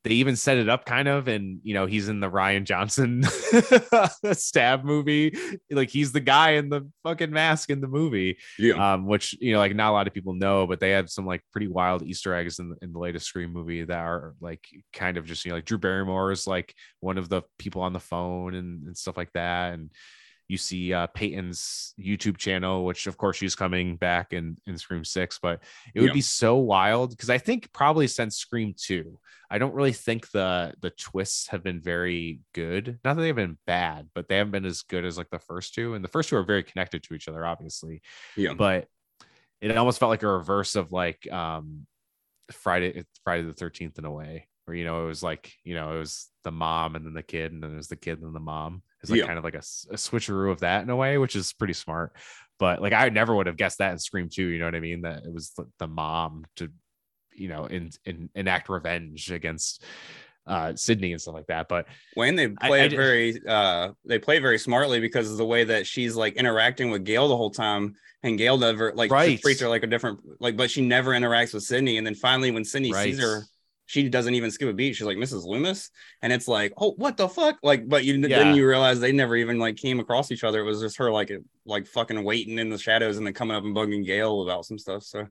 [SPEAKER 7] they even set it up kind of and you know he's in the rian johnson stab movie. Like he's the guy in the fucking mask in the movie
[SPEAKER 6] yeah,
[SPEAKER 7] um, which you know, like not a lot of people know, but they have some like pretty wild Easter eggs in, in the latest Scream movie that are like kind of just you know, like Drew Barrymore is like one of the people on the phone and, and stuff like that, and you see uh, Peyton's YouTube channel, which of course she's coming back in in Scream Six, but it would
[SPEAKER 6] Yeah.
[SPEAKER 7] be so wild because I think probably since Scream Two, I don't really think the the twists have been very good. Not that they've been bad, but they haven't been as good as like the first two, and the first two are very connected to each other, obviously
[SPEAKER 6] yeah,
[SPEAKER 7] but it almost felt like a reverse of like um Friday Friday the 13th in a way where you know it was like you know it was the mom and then the kid and then it was the kid and then the mom it's like
[SPEAKER 6] Yeah.
[SPEAKER 7] kind of like a switcheroo of that in a way which is pretty smart. But like I never would have guessed that in Scream 2 you know what I mean? That it was the, mom to you know in, in enact revenge against uh Sidney and stuff like that. But
[SPEAKER 6] When they
[SPEAKER 7] I-
[SPEAKER 6] play
[SPEAKER 7] I
[SPEAKER 6] it
[SPEAKER 7] d-
[SPEAKER 6] very, uh, they play very smartly because of the way that she's like interacting with Gail the whole time, and Gail never like
[SPEAKER 7] Right.
[SPEAKER 6] treats her like a different like, but she never interacts with Sidney, and then finally when Sidney
[SPEAKER 7] right
[SPEAKER 6] sees her, she doesn't even skip a beat. She's like Mrs. Loomis, and it's like, oh, what the fuck? Like, but you
[SPEAKER 7] Yeah.
[SPEAKER 6] then you realize they never even like came across each other. It was just her like like fucking waiting in the shadows and then coming up and bugging Gail about some stuff. So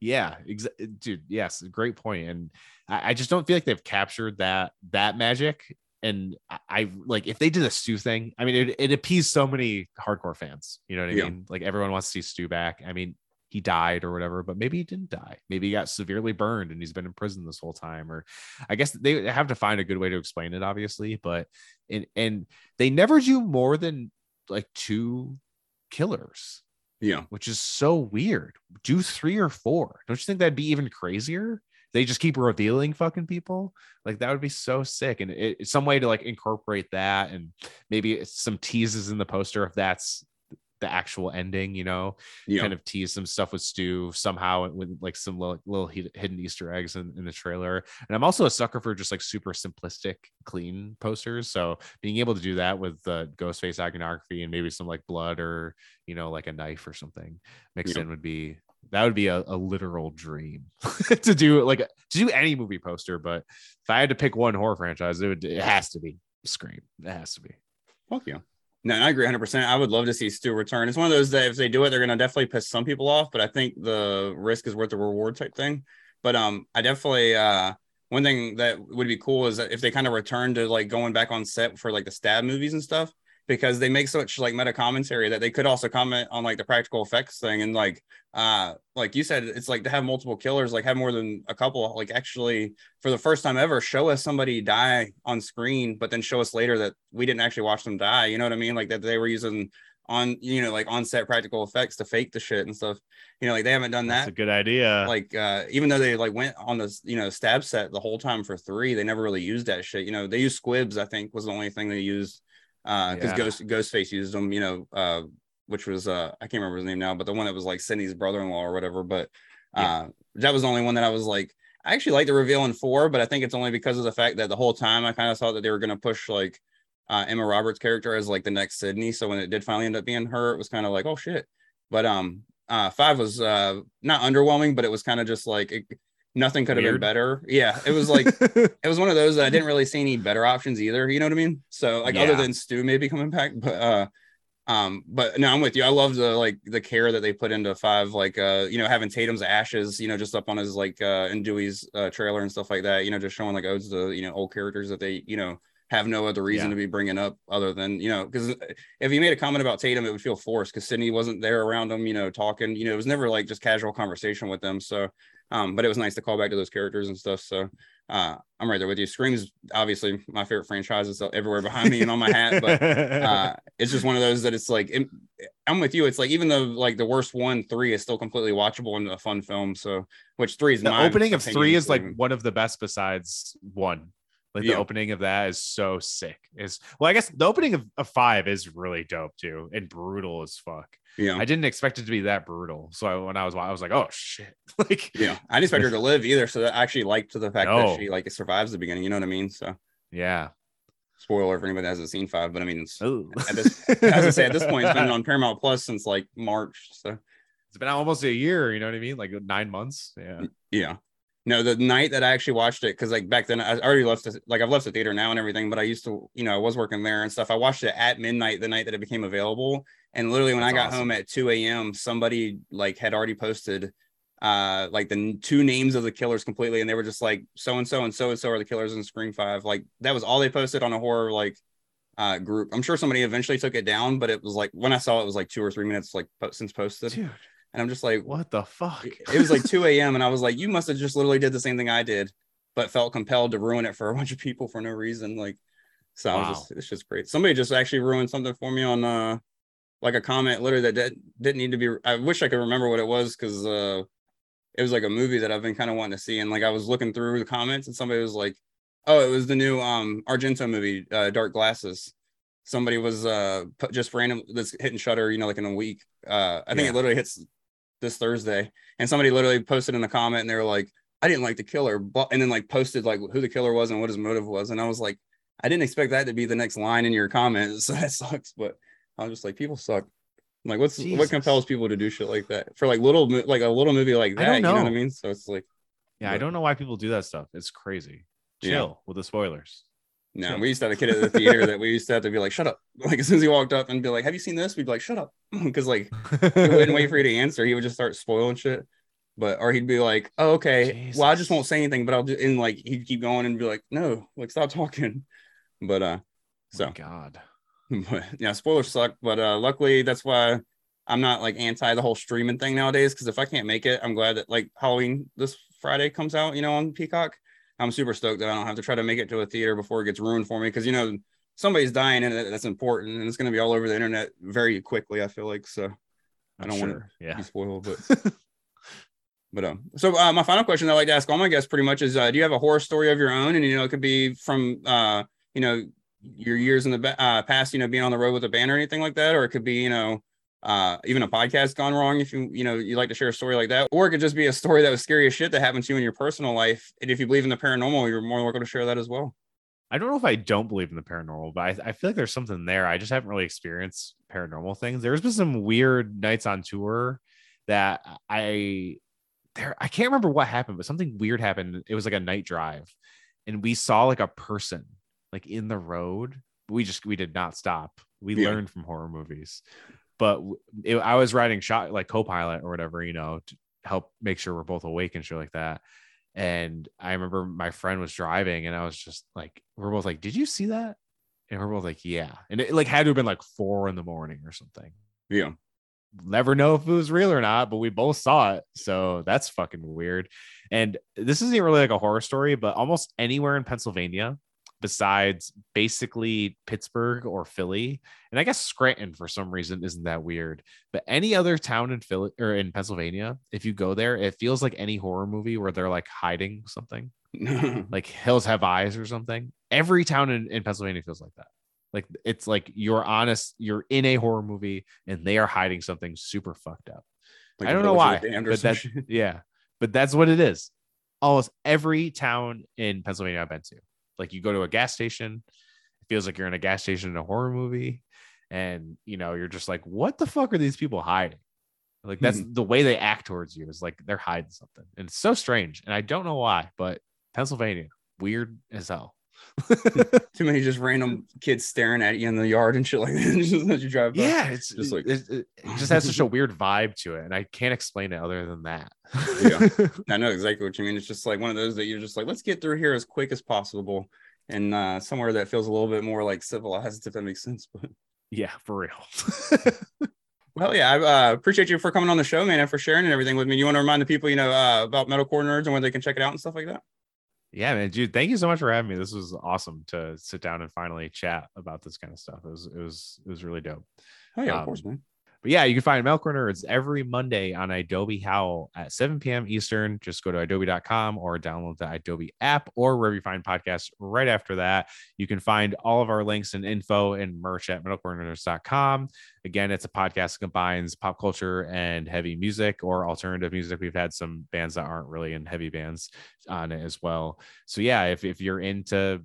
[SPEAKER 7] Yeah, exa- dude. Yes, great point. And I, I just don't feel like they've captured that that magic. And I, I like if they did a Stu thing. I mean, it, it appeased so many hardcore fans. You know what I
[SPEAKER 6] Yeah.
[SPEAKER 7] mean? Like everyone wants to see Stu back. I mean, he died or whatever, but maybe he didn't die. Maybe he got severely burned and he's been in prison this whole time. Or I guess they have to find a good way to explain it, obviously. But and and they never do more than like two killers
[SPEAKER 6] yeah,
[SPEAKER 7] which is so weird. Do three or four. Don't you think that'd be even crazier? They just keep revealing fucking people. Like that would be so sick. And it, it's some way to like incorporate that and maybe it's some teases in the poster if that's the actual ending, you know,
[SPEAKER 6] yeah,
[SPEAKER 7] kind of tease some stuff with Stu somehow with like some little, little hidden Easter eggs in, in the trailer. And I'm also a sucker for just like super simplistic, clean posters. So being able to do that with the Ghostface iconography and maybe some like blood or, you know, like a knife or something mixed
[SPEAKER 6] Yeah.
[SPEAKER 7] in would be that would be a, a literal dream to do like to do any movie poster. But if I had to pick one horror franchise, it would it has to be Scream. It has to be.
[SPEAKER 6] Fuck yeah. No, I agree 100%. I would love to see Stu return. It's one of those that if they do it, they're going to definitely piss some people off, but I think the risk is worth the reward type thing. But um, I definitely, uh, one thing that would be cool is that if they kind of return to like going back on set for like the stab movies and stuff, because they make such like meta commentary that they could also comment on like the practical effects thing. And like uh like you said it's like to have multiple killers like have more than a couple like actually for the first time ever show us somebody die on screen but then show us later that we didn't actually watch them die. You know what i mean? Like that they were using on you know like on set practical effects to fake the shit and stuff. You know like they haven't done
[SPEAKER 7] That's
[SPEAKER 6] that.
[SPEAKER 7] a good idea.
[SPEAKER 6] like uh even though they like went on this you know stab set the whole time for three they never really used that shit. You know they used squibs i think was the only thing they used uh because
[SPEAKER 7] Yeah.
[SPEAKER 6] ghost ghostface used them you know uh which was uh i can't remember his name now but the one that was like Sidney's brother-in-law or whatever but uh that was the only one that i was like i actually like the reveal in four but i think it's only because of the fact that the whole time i kind of thought that they were going to push like uh emma roberts character as like the next sidney so when it did finally end up being her it was kind of like oh shit but um uh five was uh not underwhelming but it was kind of just like it, nothing could have been better yeah it was like it was one of those that I didn't really see any better options either. You know what I mean? So like other than Stu maybe coming back, but uh um but no, I'm with you. I love the like the care that they put into five, like uh, you know, having Tatum's ashes, you know, just up on his like uh in Dewey's uh trailer and stuff like that, you know, just showing like odes to you know old characters that they, you know, have no other reason
[SPEAKER 7] Yeah.
[SPEAKER 6] to be bringing up other than you know because if you made a comment about Tatum, it would feel forced because Sidney wasn't there around him, you know, talking. You know, it was never like just casual conversation with them. So, um, but it was nice to call back to those characters and stuff. So, uh, I'm right there with you. Scream is obviously my favorite franchise. It's everywhere behind me and on my hat, but uh, it's just one of those that it's like it- I'm with you. It's like even though like the worst one, three is still completely watchable and a fun film. So, which three is
[SPEAKER 7] the
[SPEAKER 6] my
[SPEAKER 7] opening of three is like one of the best besides one. Like the opening of that is so sick. Is well, I guess the opening of, of five is really dope too and brutal as fuck.
[SPEAKER 6] Yeah.
[SPEAKER 7] I didn't expect it to be that brutal. So I, when I was I was like, oh shit. like
[SPEAKER 6] Yeah, I didn't expect her to live either. So I actually liked the fact
[SPEAKER 7] No.
[SPEAKER 6] that she like survives the beginning. You know what I mean? So
[SPEAKER 7] yeah.
[SPEAKER 6] spoiler for anybody that hasn't seen five, but I mean, at this, as I say, at this point, it's been on Paramount Plus since like March. So
[SPEAKER 7] it's been almost a year, you know what I mean? Like nine months. Yeah.
[SPEAKER 6] yeah, no, the night that I actually watched it, because like back then I already left, the, like I've left the theater now and everything, but I used to, you know, I was working there and stuff. I watched it at midnight the night that it became available, and literally when
[SPEAKER 7] That's
[SPEAKER 6] I got
[SPEAKER 7] awesome.
[SPEAKER 6] home at two a.m., somebody like had already posted uh like the two names of the killers completely and they were just like so and so and so and so are the killers in scream five like that was all they posted on a horror like uh group i'm sure somebody eventually took it down but it was like when i saw it, it was like two or three minutes like po- since posted
[SPEAKER 7] Dude,
[SPEAKER 6] and i'm just like
[SPEAKER 7] what the fuck?
[SPEAKER 6] it was like 2 a.m and i was like you must have just literally did the same thing i did but felt compelled to ruin it for a bunch of people for no reason like so I was
[SPEAKER 7] Wow.
[SPEAKER 6] just it's just great somebody just actually ruined something for me on uh like a comment literally that did, didn't need to be i wish i could remember what it was because uh it was like a movie that i've been kind of wanting to see and like i was looking through the comments and somebody was like oh it was the new um argento movie uh dark glasses somebody was uh put just random that's hitting shudder you know like in a week uh i think
[SPEAKER 7] Yeah.
[SPEAKER 6] it literally hits this thursday and somebody literally posted in the comment and they were like i didn't like the killer but and then like posted like who the killer was and what his motive was and i was like i didn't expect that to be the next line in your comment so that sucks but i was just like people suck like what's
[SPEAKER 7] Jesus.
[SPEAKER 6] what compels people to do shit like that for like little like a little movie like that
[SPEAKER 7] don't
[SPEAKER 6] you know what i mean so it's like
[SPEAKER 7] Yeah, I don't know why people do that stuff. It's crazy.
[SPEAKER 6] Yeah.
[SPEAKER 7] Chill with the spoilers.
[SPEAKER 6] No, we used to have a kid at the theater that we used to have to be like, shut up. Like as soon as he walked up and be like, Have you seen this? We'd be like, shut up. Because like he wouldn't wait for you to answer. He would just start spoiling shit. But or he'd be like, Oh, okay. Well, I just won't say anything, but I'll do and like he'd keep going and be like, No, like stop talking. But uh
[SPEAKER 7] So
[SPEAKER 6] so
[SPEAKER 7] God.
[SPEAKER 6] but yeah, spoilers suck. But uh luckily that's why I'm not like anti the whole streaming thing nowadays. Cause if I can't make it, I'm glad that like Halloween this Friday comes out, you know, on Peacock. I'm super stoked that I don't have to try to make it to a theater before it gets ruined for me. Cause you know, somebody's dying and that's important and it's gonna be all over the internet very quickly, I feel like. So I
[SPEAKER 7] I'm
[SPEAKER 6] don't want
[SPEAKER 7] to Yeah.
[SPEAKER 6] be spoiled, but but um so uh, my final question I like to ask all my guests pretty much is uh, do you have a horror story of your own and you know it could be from uh you know your years in the uh, past you know being on the road with a band or anything like that or it could be you know uh even a podcast gone wrong if you you know you like to share a story like that or it could just be a story that was scary as shit that happened to you in your personal life and if you believe in the paranormal you're more welcome to share that as well
[SPEAKER 7] I don't know if I don't believe in the paranormal, but I, I feel like there's something there. I just haven't really experienced paranormal things. There's been some weird nights on tour that I there I can't remember what happened, but something weird happened. It was like a night drive, and we saw like a person like in the road. We just we did not stop. We
[SPEAKER 2] Yeah.
[SPEAKER 7] learned from horror movies, but it, I was riding shot like co-pilot or whatever, you know, to help make sure we're both awake and shit like that. And I remember my friend was driving, and I was just like, we're both like, "Did you see that?" And we're both like, "Yeah." And it like had to have been like four in the morning or something
[SPEAKER 2] Yeah.
[SPEAKER 7] never know if it was real or not, but we both saw it. So that's fucking weird. And this isn't really like a horror story, but almost anywhere in Pennsylvania, besides basically Pittsburgh or Philly, and I guess Scranton for some reason isn't that weird. But any other town in Philly or in Pennsylvania, if you go there, it feels like any horror movie where they're like hiding something, like Hills Have Eyes or something. Every town in, in Pennsylvania feels like that. Like it's like you're honest, you're in a horror movie and they are hiding something super fucked up.
[SPEAKER 2] Like
[SPEAKER 7] I don't know why, but that's yeah, but that's what it is. Almost every town in Pennsylvania I've been to, like you go to a gas station, it feels like you're in a gas station in a horror movie, and you know you're just like, what the fuck are these people hiding? Like that's hmm. the way they act towards you is like they're hiding something, and it's so strange, and I don't know why, but Pennsylvania, weird as hell.
[SPEAKER 2] Too many just random kids staring at you in the yard and shit like that. just as you drive by.
[SPEAKER 7] yeah, it's
[SPEAKER 2] Just like
[SPEAKER 7] it, it just has such a weird vibe to it, and I can't explain it other than that.
[SPEAKER 2] Yeah. I know exactly what you mean. It's just like one of those that you're just like, let's get through here as quick as possible. And uh, somewhere that feels a little bit more like civilized, if that makes sense. But
[SPEAKER 7] yeah, for real.
[SPEAKER 2] well, yeah, I uh, appreciate you for coming on the show, man, and for sharing and everything with me. You want to remind the people, you know, uh, about Metalcore Nerds and where they can check it out and stuff like that?
[SPEAKER 7] Yeah, man, dude, thank you so much for having me. This was awesome to sit down and finally chat about this kind of stuff. It was it was it was really dope.
[SPEAKER 2] Oh, yeah, of
[SPEAKER 7] Um,
[SPEAKER 2] course, man.
[SPEAKER 7] But yeah, you can find Metalcore Nerds every Monday on Idobi Howl at 7 p.m. Eastern. Just go to idobi.com or download the Adobe app or wherever you find podcasts right after that. You can find all of our links and info and merch at metalcorenerds.com. Again, it's a podcast that combines pop culture and heavy music or alternative music. We've had some bands that aren't really in heavy bands on it as well. So yeah, if, if you're into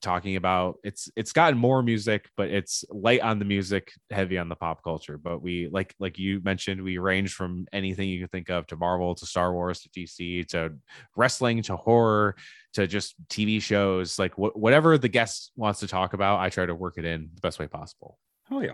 [SPEAKER 7] talking about it's it's gotten more music but it's light on the music heavy on the pop culture but we like like you mentioned we range from anything you can think of to marvel to star wars to dc to wrestling to horror to just tv shows like wh- whatever the guest wants to talk about i try to work it in the best way possible
[SPEAKER 2] Oh, yeah.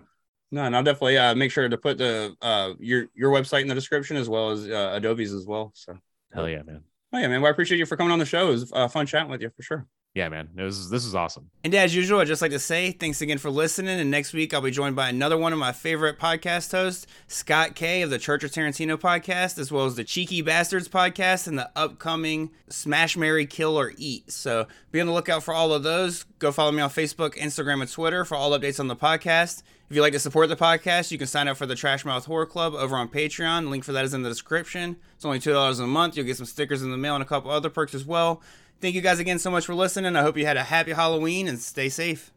[SPEAKER 2] No, and I'll definitely uh, make sure to put the uh, your your website in the description as well as uh, Idobi's as well. So,
[SPEAKER 7] hell yeah man
[SPEAKER 2] oh yeah, man. Well, I appreciate you for coming on the show. It was uh, fun chatting with you for sure.
[SPEAKER 7] Yeah man it was this is awesome
[SPEAKER 6] And as usual, I'd just like to say thanks again for listening. And next week, I'll be joined by another one of my favorite podcast hosts, Scott Kay of the Church of Tarantino podcast, as well as the Cheeky Bastards podcast and the upcoming Smash, Mary, Kill, or Eat. So be on the lookout for all of those. Go follow me on Facebook, Instagram, and Twitter for all updates on the podcast. If you'd like to support the podcast, you can sign up for the Trash Mouth Horror Club over on Patreon. The Link for that is in the description. It's only $2 a month. You'll get some stickers in the mail and a couple other perks as well. Thank you guys again so much for listening. I hope you had a happy Halloween and stay safe.